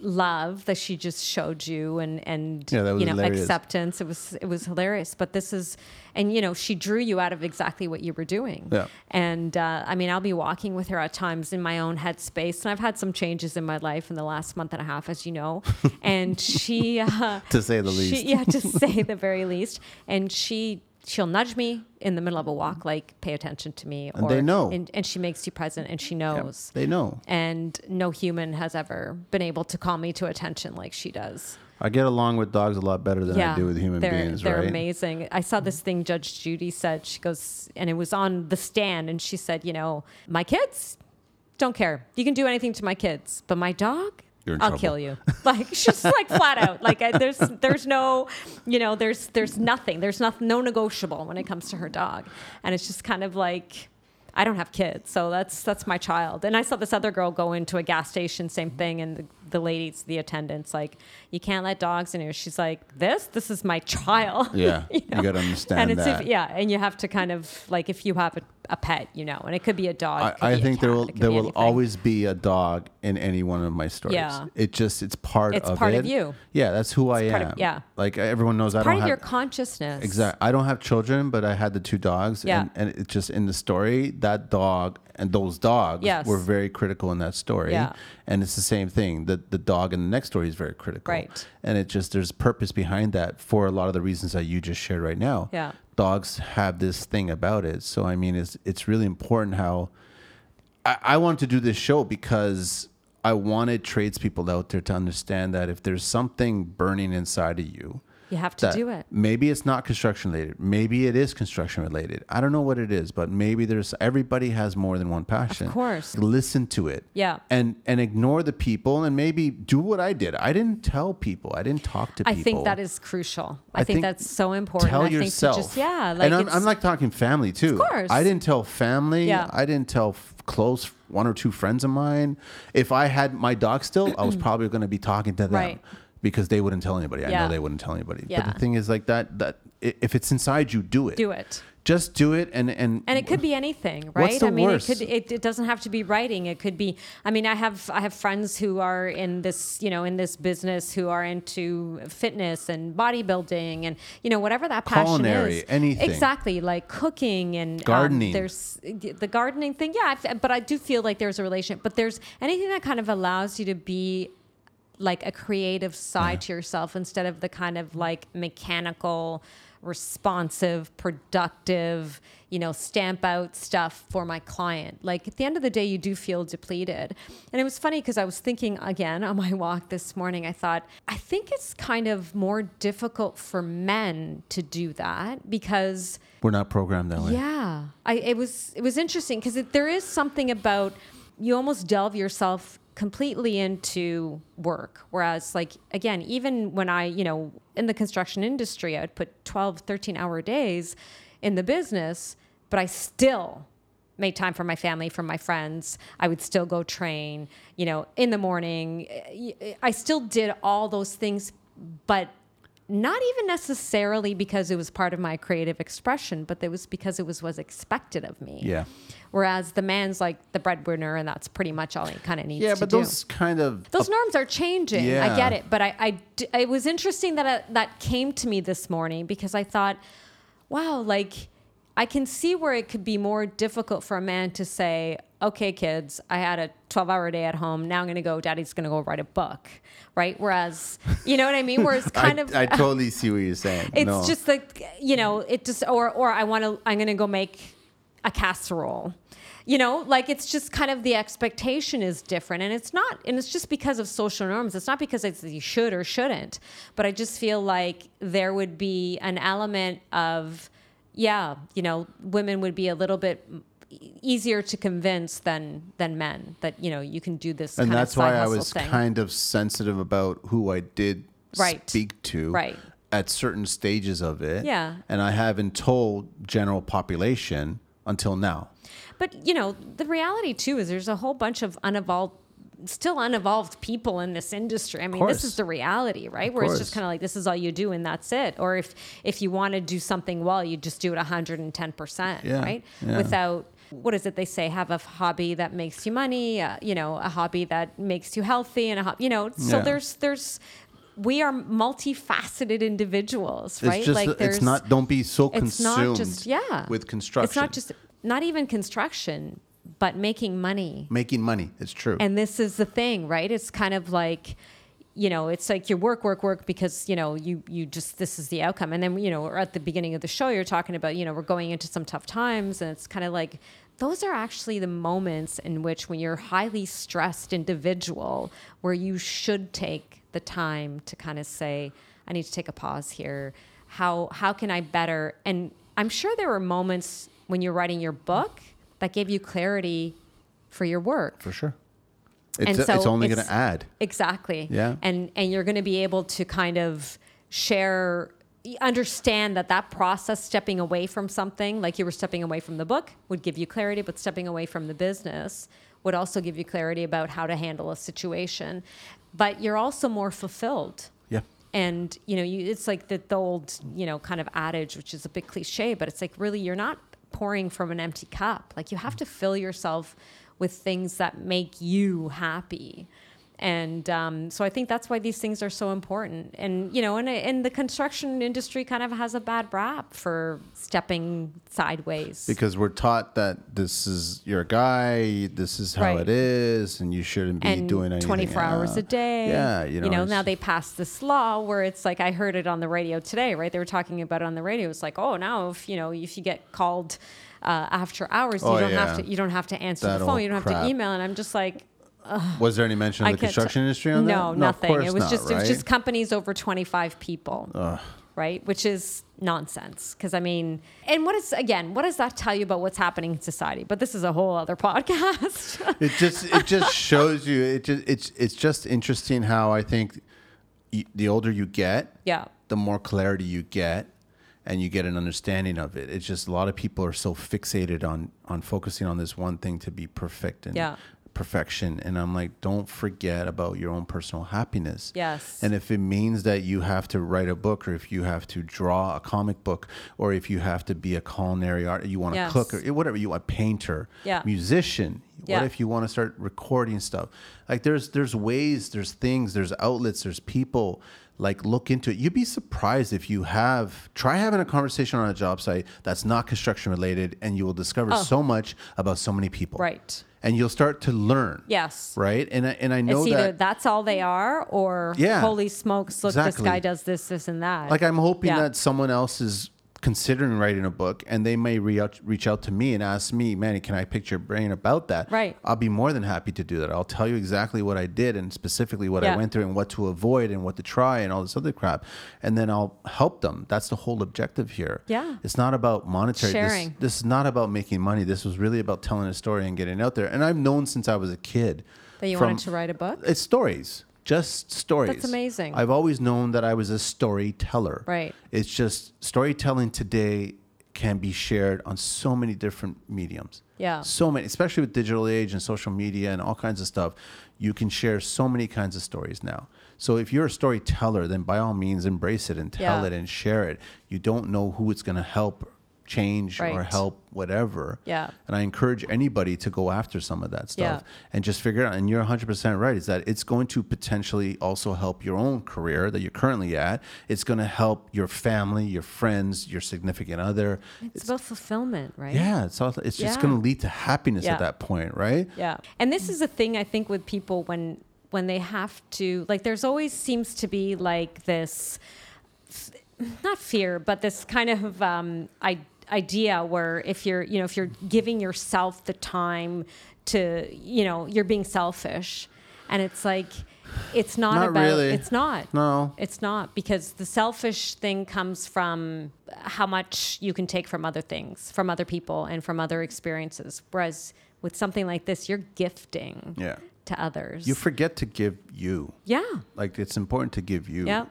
love that she just showed you and and Yeah, you know hilarious. acceptance it was it was hilarious but this is and you know she drew you out of exactly what you were doing Yeah. and uh, i mean i'll be walking with her at times in my own headspace and i've had some changes in my life in the last month and a half as you know <laughs> and she uh, To say the she- least. yeah to say the very least and she she'll nudge me in the middle of a walk like pay attention to me And they know. and, and she makes you present and she knows They know. and no human has ever been able to call me to attention like she does. I get along with dogs a lot better than I do with human they're, beings, they're right? amazing. I saw this thing Judge Judy said. She goes, and it was on the stand, and she said, you know, my kids don't care. You can do anything to my kids, but my dog. You're in I'll trouble." kill you. <laughs> Like <laughs> she's like flat out. Like I, there's there's no, you know, there's there's nothing. There's nothing no negotiable when it comes to her dog, and it's just kind of like I don't have kids, so that's that's my child. And I saw this other girl go into a gas station, same thing, and the, the ladies, the attendants, like, you can't let dogs in here. She's like, this, this is my child. <laughs> Yeah, you, got to understand and it's that. If, yeah, and you have to kind of like if you have a, a pet, you know, and it could be a dog. I, I think there will there will anything. always be a dog in any one of my stories. Yeah. It just it's part It's of part it. of you. Yeah, that's who I part am. of- yeah. Like everyone knows I part don't of have your consciousness. Exactly. I don't have children, but I had the two dogs. Yeah. And, and it's just in the story, that dog and those dogs Yes. were very critical in that story. Yeah. And it's the same thing. The the dog in the next story is very critical. Right. And it just there's purpose behind that for a lot of the reasons that you just shared right now. Yeah. Dogs have this thing about it. So I mean it's it's really important how I, I wanted to do this show because I wanted tradespeople out there to understand that if there's something burning inside of you, You have to do it. Maybe it's not construction related. Maybe it is construction related. I don't know what it is, but maybe there's everybody has more than one passion. Of course. Listen to it. Yeah. And and ignore the people and maybe do what I did. I didn't tell people. I didn't talk to people. I think that is crucial. I, I think, think that's so important. Tell I yourself. think to just yeah, like and I'm, I'm like talking family too. Of course. I didn't tell family. Yeah. I didn't tell f- close one or two friends of mine. If I had my dog still, I was <clears throat> probably going to be talking to them. Right. Because they wouldn't tell anybody. Yeah. I know they wouldn't tell anybody. Yeah. But the thing is like that that if it's inside you, do it. do it. Just do it and and And it could be anything, right? What's the I mean, worst? it could. It, it doesn't have to be writing. It could be. I mean, I have I have friends who are in this, you know, in this business who are into fitness and bodybuilding and you know whatever that passion is. Culinary, is. anything. Exactly, like cooking and um, Gardening. there's the gardening thing. Yeah, I f- but I do feel like there's a relationship. But there's anything that kind of allows you to be like a creative side to yourself instead of the kind of like mechanical responsive productive you know stamp out stuff for my client. Like at the end of the day you do feel depleted. And it was funny because i was thinking again on my <laughs> walk this morning i thought i think it's kind of more difficult for men to do that because we're not programmed that way. yeah, I it was it was interesting because there is something about you almost delve yourself completely into work. Whereas like again even when i you know in the construction industry i would put 12 13 hour days in the business but i still made time for my family for my friends. I would still go train you know in the morning. I still did all those things but not even necessarily because it was part of my creative expression, but it was because it was was expected of me. Yeah. Whereas the man's like the breadwinner, and that's pretty much all he kind of needs Yeah, but do. those kind of Those norms are changing. I get it, but I, I it was interesting that I, that came to me this morning because I thought, wow, like I can see where it could be more difficult for a man to say, okay, kids, I had a 12 hour day at home. Now I'm going to go, daddy's going to go write a book. Right. Whereas, you know what I mean? Whereas <laughs> kind I, of, I totally see what you're saying. it's No. just like, you know, it just, or, or I want to, I'm going to go make a casserole. You know, like it's just kind of the expectation is different. And it's not, and it's just because of social norms. It's not because it's you should or shouldn't. But I just feel like there would be an element of, yeah, you know, women would be a little bit easier to convince than than men that you know you can do this and that's of why I was thing. kind of sensitive about who I did Right. speak to Right. at certain stages of it. Yeah. And I haven't told general population until now. But you know, the reality too is there's a whole bunch of unevolved, still unevolved people in this industry. I mean, this is the reality, right? Where it's just kind of like this is all you do and that's it. Or if if you want to do something well, you just do it 110 percent, Yeah, right? yeah. Without what is it they say? Have a hobby that makes you money. Uh, you know, a hobby that makes you healthy, and a hobby. You know, so Yeah. there's there's we are multifaceted individuals, It's right? just it's not don't be so it's consumed not just yeah with construction. It's not just not even construction, but making money. making money. It's true. And this is the thing, right? It's kind of like you know, it's like your work, work, work because you know you you just this is the outcome. And then you know, at the beginning of the show, you're talking about you know we're going into some tough times, and it's kind of like those are actually the moments in which when you're highly stressed individual where you should take the time to kind of say i need to take a pause here how how can i better and i'm sure there were moments when you're writing your book that gave you clarity for your work for sure. It's, And so it's only going to add. Exactly. Yeah. And and you're going to be able to kind of share understand that that process stepping away from something like you were stepping away from the book would give you clarity but stepping away from the business would also give you clarity about how to handle a situation but you're also more fulfilled Yeah. and you know you, it's like the, the old you know kind of adage which is a bit cliche but it's like really you're not pouring from an empty cup like you have to fill yourself with things that make you happy and um, so I think that's why these things are so important. And you know, and, and the construction industry kind of has a bad rap for stepping sideways. Because we're taught that this is your guy, this is how Right. it is, and you shouldn't be and doing anything. 24 hours a day. Yeah, you know. now they passed this law where it's like I heard it on the radio today, right? They were talking about it on the radio. It's like, oh, now if you know if you get called uh, after hours, Oh, you don't have to you don't have to answer That the phone, you don't have to email, and I'm just like, Was there any mention of I the construction t- industry on that? no, nothing. it was not, just it was just companies over 25 people. Right, which is nonsense. Because I mean, and what is again? What does that tell you about what's happening in society? But this is a whole other <laughs> podcast. it just it just <laughs> shows you it just it's it's just interesting how I think y- the older you get, yeah, the more clarity you get and you get an understanding of it. It's just a lot of people are so fixated on on focusing on this one thing to be perfect and Yeah. perfection and I'm like don't forget about your own personal happiness. Yes. And if it means that you have to write a book or if you have to draw a comic book or if you have to be a culinary art you want to Yes. cook or whatever you want a painter, Yeah. musician, Yeah. what if you want to start recording stuff? Like there's there's ways, there's things, there's outlets, there's people. Like look into it. You'd be surprised if you have try having a conversation on a job site that's not construction related, and you will discover oh. so much about so many people. Oh. Right. And you'll start to learn. Yes. Right. And I, and I know it's either that. that's all they are, or Yeah. holy smokes, look, Exactly. this guy does this, this, and that. Like I'm hoping Yeah. that someone else is considering writing a book and they may re- reach out to me and ask me, Manny, can I pick your brain about that? Right. I'll be more than happy to do that. I'll tell you exactly what I did and specifically what I went through and what to avoid and what to try and all this other crap. And then I'll help them. That's the whole objective here. Yeah. It's not about monetary. This- Sharing. This, is not about making money. This was really about telling a story and getting out there. And I've known since I was a kid. that you from- wanted to write a book, It's stories. Just stories. That's amazing. I've always known that I was a storyteller. Right. It's just storytelling today can be shared on so many different mediums. Yeah. So many, especially with digital age and social media and all kinds of stuff. You can share so many kinds of stories now. So if you're a storyteller, then by all means embrace it and tell Yeah. it and share it. You don't know who it's going to help change or help whatever. Yeah. And I encourage anybody to go after some of that stuff Yeah. and just figure it out. And you're 100% right. Is that it's going to potentially also help your own career that you're currently at. It's going to help your family, your friends, your significant other. it's about fulfillment, right? Yeah, it's all, it's just Yeah. going to lead to happiness Yeah. at that point, right? Yeah. And this is a thing I think with people when when they have to like there's always seems to be like this not fear, but this kind of um I, idea where if you're, you know, if you're giving yourself the time to, you know, you're being selfish. And it's like it's not, Not about really. it's not. No. It's not because the selfish thing comes from how much you can take from other things, from other people, and from other experiences. Whereas with something like this, you're gifting Yeah. to others. You forget to give you. yeah. Like it's important to give you. Yeah.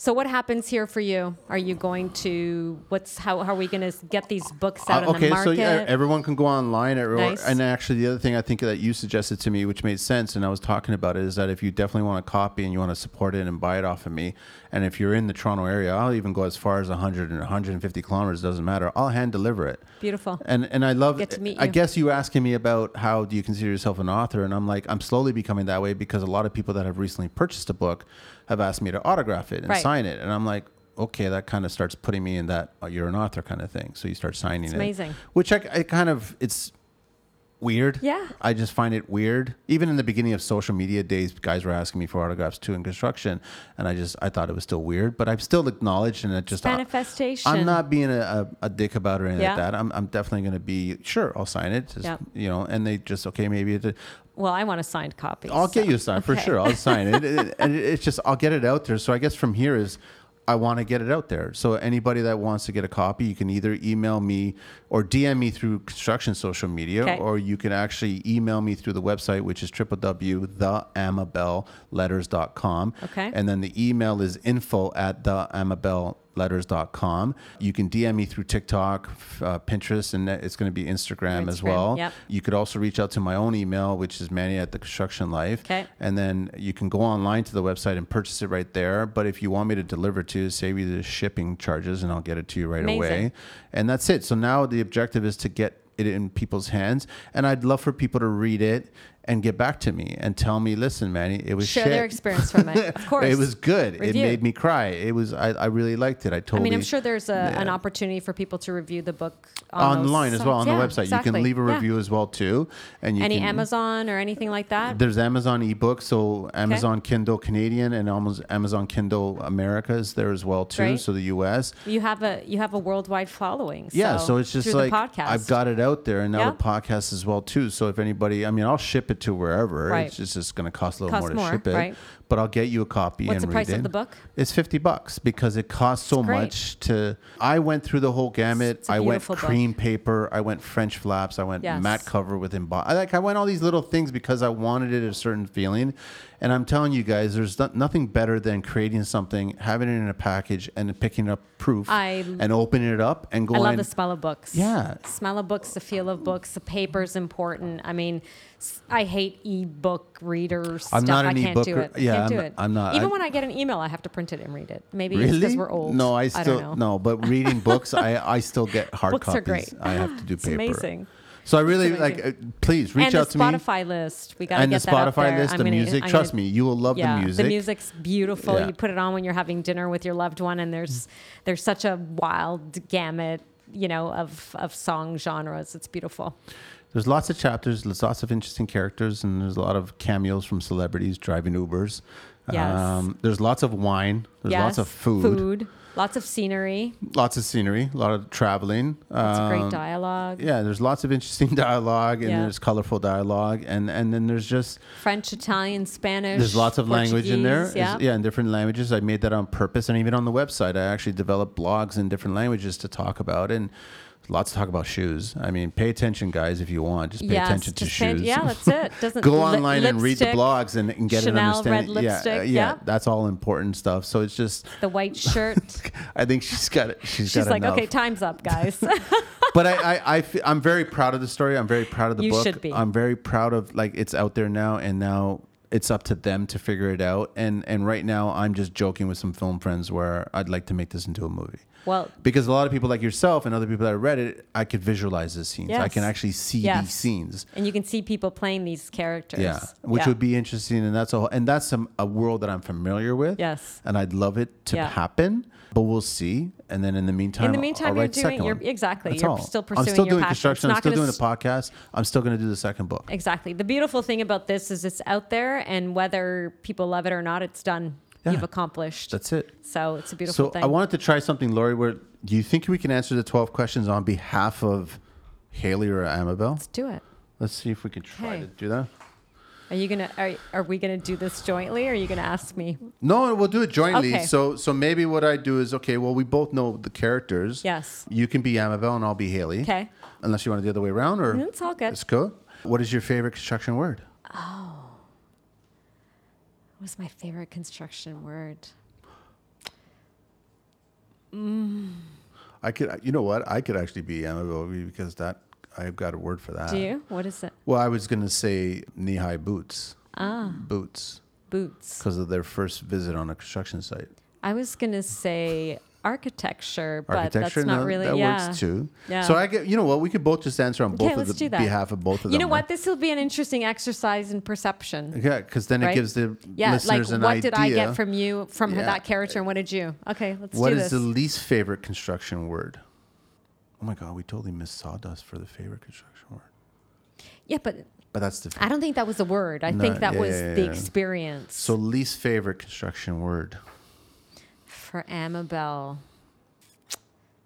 So what happens here for you? Are you going to what's how, how are we going to get these books out Uh, in okay, the market? Okay, so yeah, everyone can go online. Everyone, Nice. And actually, the other thing I think that you suggested to me, which made sense, and I was talking about it, is that if you definitely want a copy and you want to support it and buy it off of me, and if you're in the Toronto area, I'll even go as far as 100 and 150 kilometers. Doesn't matter. I'll hand deliver it. Beautiful. And and I love. Get to meet you. I guess you asking me about how do you consider yourself an author, and I'm like, I'm slowly becoming that way because a lot of people that have recently purchased a book have asked me to autograph it and Right. sign it, and I'm like. Okay, that kind of starts putting me in that uh, you're an author kind of thing. So you start signing It's it, amazing. which I, I kind of it's weird. Yeah. I just find it weird. Even in the beginning of social media days, guys were asking me for autographs too in construction, and I just I thought it was still weird. But I've still acknowledged and it just I- manifestation. I'm not being a, a, a dick about it or anything Yeah. like that. I'm, I'm definitely going to be sure. I'll sign it. Just, Yeah. You know, and they just okay, maybe it, Well, I want a signed copy. I'll get you a sign for sure. I'll sign it, <laughs> It- and it- it's just I'll get it out there. So I guess from here is I want to get it out there. So anybody that wants to get a copy, you can either email me or DM me through construction social media, Okay. or you can actually email me through the website, which is www.theamabelletters.com. Okay. And then the email is info at letters.com. You can DM me through TikTok, uh, Pinterest, and it's going to be Instagram, as well. yep. You could also reach out to my own email, which is Manny at the Construction Life. Okay. And then you can go online to the website and purchase it right there. But if you want me to deliver to you, save you the shipping charges and I'll get it to you right Amazing. away. And that's it. So now the objective is to get it in people's hands. And I'd love for people to read it and get back to me and tell me, listen, Manny, it was Share shit. their experience from it. <laughs> Of course. it was good. It made me cry. It was. I, I really liked it. I I totally. mean, I'm sure there's a, an opportunity for people to review the book on online as well on sites. the Yeah, website. You can leave a Yeah. review as well too. And you Any can, Amazon or anything like that? There's Amazon ebook, so Amazon Kindle Canadian and almost Amazon Kindle America is there as well too. Great. So the U.S. You have a you have a worldwide following. Yeah, so it's just like podcast. I've got it out there, and now Yeah. the podcast as well too. So if anybody, I mean, I'll ship it to wherever. Right. It's just, it's going to cost a little more to more, ship it, right. but I'll get you a copy What's and the read price it. of the book? It's fifty bucks because it costs so much to. I went through the whole gamut. It's a I went beautiful book. cream paper. I went French flaps. I went Yes. matte cover with emboss. I like. I went all these little things because I wanted it a certain feeling. And I'm telling you guys, there's no, nothing better than creating something, having it in a package, and picking up proof I- and opening it up and going. I love the smell of books. Yeah. The Smell of books, the feel of books, the paper's important. I mean, I hate e-book reader stuff. not I can't do e-booker. it. I Yeah, can't do I'm- it. I'm not- Even I- when I get an email, I have to print it and read it. Maybe it's Really? because we're old. No, I I still don't know. no, but <laughs> reading books, I I still get hard Books copies. are great. I have to do <gasps> It's paper. amazing. So I really like. Uh, please reach and out the to me. And the Spotify list. We got to and get the that up Spotify there. list, I'm the gonna- music. I'm trust gonna- me, you will love yeah, the music. The music's beautiful. Yeah. You put it on when you're having dinner with your loved one, and there's there's such a wild gamut, you know, of of song genres. It's beautiful. There's lots of chapters. There's lots of interesting characters, and there's a lot of cameos from celebrities driving Ubers. Um, Yes. there's lots of wine. There's yes, lots of food. food, lots of scenery. Lots of scenery. A lot of traveling. Lots of great Um, dialogue. Yeah, there's lots of interesting <laughs> dialogue, and Yeah. there's colorful dialogue, and and then there's just French, Italian, Spanish. There's lots of language in there. Portuguese, It's- Yeah. yeah, in different languages. I made that on purpose, and even on the website, I actually developed blogs in different languages to talk about, and lots to talk about shoes. I mean, pay attention, guys, if you want. Just pay Yes, attention to just pay- shoes. yeah, that's it. <laughs> Doesn't go lip- online and read the blogs and, and get Chanel an red understanding. lipstick, yeah, uh, yeah. that's all important stuff. So it's just, The white shirt. <laughs> I think she's got it. She's, She's got like, enough. okay, time's up, guys. <laughs> but I, I, I fe- I'm very proud of the story. I'm very proud of the You book. should be. I'm very proud of like it's out there now, and now it's up to them to figure it out. And and right now, I'm just joking with some film friends where I'd like to make this into a movie. Well, Because a lot of people like yourself and other people that read it, I could visualize the scenes. I can actually see Yes. these scenes. and you can see people playing these characters. Yeah, which Yeah. would be interesting, and that's a and that's some a world that I'm familiar with. Yes. and I'd love it to Yeah. happen, but we'll see. And then in the meantime, In the meantime, you're doing you're exactly. That's you're all. still I'm pursuing still your doing passion. construction. I'm still doing the podcast. I'm still going to do the second book. Exactly. The beautiful thing about this is it's out there, and whether people love it or not, it's done. Yeah. You've accomplished. That's it. so it's a beautiful So thing. I wanted to try something, Lori. Where do you think we can answer the 12 questions on behalf of Hayley or Amabel? Let's do it. Let's see if we can try Okay. to do that. Are you gonna? Are, are we gonna do this jointly, or are you gonna ask me? No, we'll do it jointly. Okay. So, so maybe what I do is okay. Well, we both know the characters. Yes. You can be Amabel and I'll be Hayley. Okay. Unless you want it the other way around, or mm-hmm, It's all good. Let's go. What is your favorite construction word? Oh. What was my favorite construction word? I could. You know what? I could actually be Amabel because that I've got a word for that. Do you? What is it? Well, I was gonna say knee-high boots. Ah, Boots, boots. because of their first visit on a construction site. I was gonna say architecture, but Architecture, that's not no, really. that yeah. works too. Yeah. So I get. You know what? We could both just answer on both Okay, of the behalf of both of You them. You know what? This will be an interesting exercise in perception. Yeah, because then it gives the Yeah, like listeners an what idea. did I get from you from Yeah. that character, and what did you? Okay, let's What do is this. the least favorite construction word? Oh my God, we totally missed sawdust for the favorite construction word. yeah, but But that's the I don't think that was a word. I No, think that yeah, was the experience so least favorite construction word. For Amabel.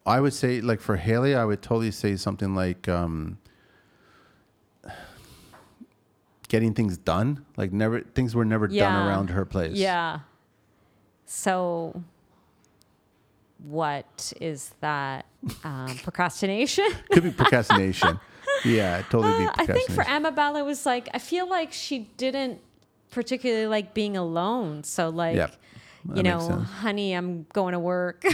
I would say, like for Hayley, I would totally say something like um, getting things done. Like never things were never done around her place. Yeah. So, what is that? Um, <laughs> procrastination? could be procrastination. <laughs> yeah, totally be Uh, I think for Amabel, it was like I feel like she didn't particularly like being alone. So like, Yep. You know, honey, I'm going to work.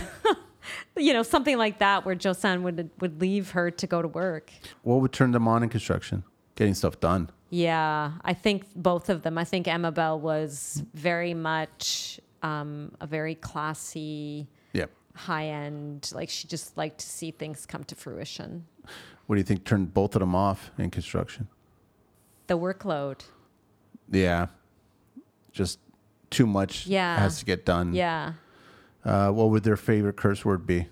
<laughs> you know, something like that where Joshan would would leave her to go to work. What would turn them on in construction? Getting stuff done. Yeah, I think both of them. I think Amabel was very much um, a very classy, Yep. high end. Like she just liked to see things come to fruition. What do you think turned both of them off in construction? The workload. Yeah. Just too much Yeah. has to get done. Yeah. Uh, what would their favorite curse word be?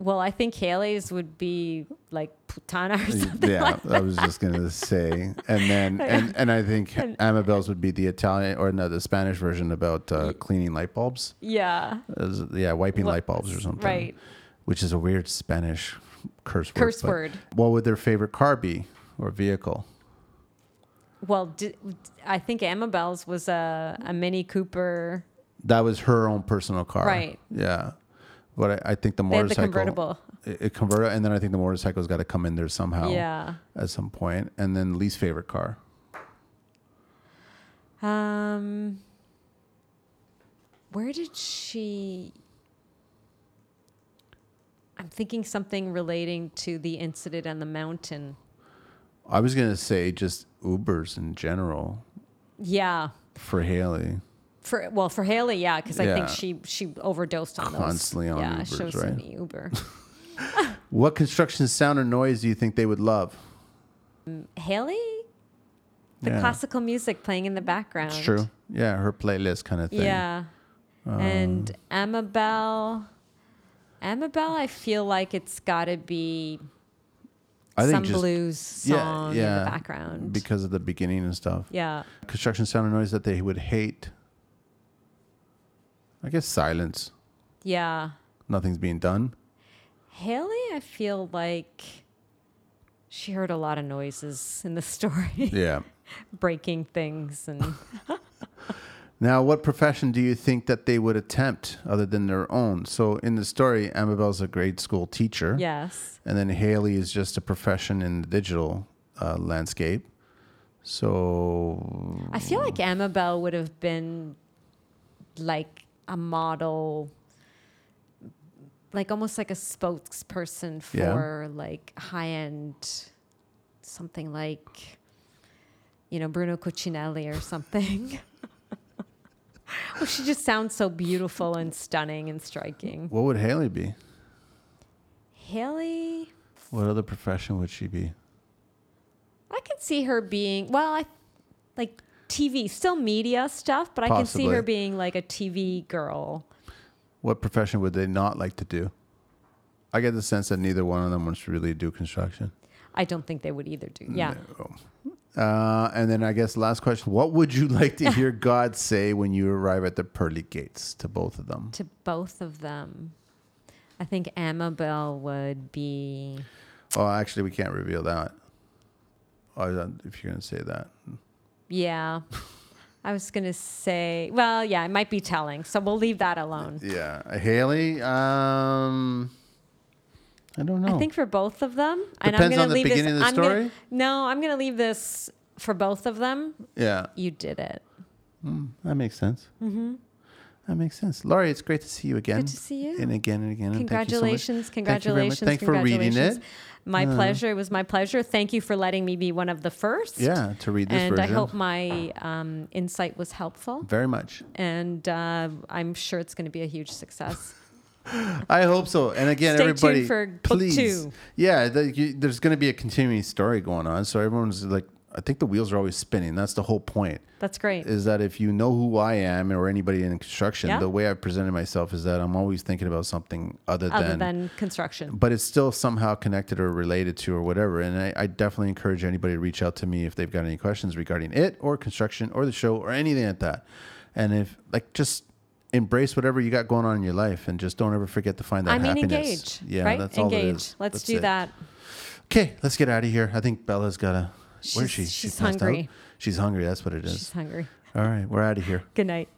Well, I think Hayley's would be like putana or something. yeah, I was just gonna say, and then <laughs> and and I think Amabel's would be the Italian or no, the Spanish version about uh, cleaning light bulbs. Yeah. As- yeah, wiping What- light bulbs or something. right. Which is a weird Spanish curse word. Curse word. What would their favorite car be or vehicle? Well, di- I think Amabel's was a, a Mini Cooper. That was her own personal car. Right. Yeah. But I, I think the They had the motorcycle. convertible. It, it converted, and then I think the motorcycle's got to come in there somehow. Yeah. At some point, and then least favorite car. Um, where did she? I'm thinking something relating to the incident on the mountain. I was gonna say just Ubers in general Yeah, for Hayley. for well for Hayley, yeah, because I think she she overdosed on those. Constantly on yeah, Ubers, she was right? the Uber. <laughs> <laughs> What construction sound or noise do you think they would love? Hayley, the Yeah. classical music playing in the background. It's true. Yeah, her playlist kind of thing. Yeah. Um, and Amabel, Amabel, I feel like it's got to be I think some just blues yeah, song in yeah, the background. because of the beginning and stuff. yeah. Construction sound or noise that they would hate. I guess silence. Yeah. Nothing's being done. Hayley, I feel like she heard a lot of noises in the story, Yeah. <laughs> breaking things and <laughs> Now, what profession do you think that they would attempt other than their own? So, in the story, Amabel's a grade school teacher. yes. And then Hayley is just a profession in the digital uh, landscape. So, I feel like Amabel would have been like a model, like almost like a spokesperson Yeah. for like high end, something like, you know, Bruno Cucinelli or something. <laughs> <laughs> well, she just sounds so beautiful and stunning and striking. what would Hayley be? Hayley, What other profession would she be? I can see her being, well, I like TV, still media stuff, but I can see her being like a TV girl. What profession would they not like to do? I get the sense that neither one of them wants to really do construction. I don't think they would either do. Yeah. Uh, and then I guess last question: What would you <laughs> like to hear <laughs> God say when you arrive at the pearly gates? To both of them. To both of them. I think Amabel would be Oh, actually, we can't reveal that. Oh, if you're gonna say that, yeah. <laughs> I was gonna say well, yeah, it might be telling. So we'll leave that alone. yeah, Hayley. Um, I don't know. I think for both of them. and Depends I'm gonna on the leave beginning of this the I'm gonna- story? no, I'm gonna leave this for both of them. yeah, You did it. that makes sense. Mm-hmm. That makes sense. Lori, it's great to see you again. Good to see you. And again and again. and thank you so much. Congratulations, Thank you very much. congratulations. Thanks for reading it. My pleasure. It was my pleasure. Thank you for letting me be one of the first. Yeah, to read this and version. I hope my um, insight was helpful. Very much. And uh, I'm sure it's going to be a huge success. I hope so. And again, Stay everybody, for please. two. Yeah, the, you, there's going to be a continuing story going on. So everyone's like, I think the wheels are always spinning. That's the whole point. That's great. Is that if you know who I am or anybody in construction, Yeah. the way I've presented myself is that I'm always thinking about something other, Other than, than construction. but it's still somehow connected or related to or whatever. And I, I definitely encourage anybody to reach out to me if they've got any questions regarding it or construction or the show or anything like that. And if like just embrace whatever you got going on in your life and just don't ever forget to find that I mean, happiness. engage. Yeah, right? that's all engage. it is. Let's That's do it. that. Okay, let's get out of here. I think Bella's got a. Where is she? She's- passed out? hungry. She's hungry. That's what it is. She's hungry. All right, we're out of here. Good night.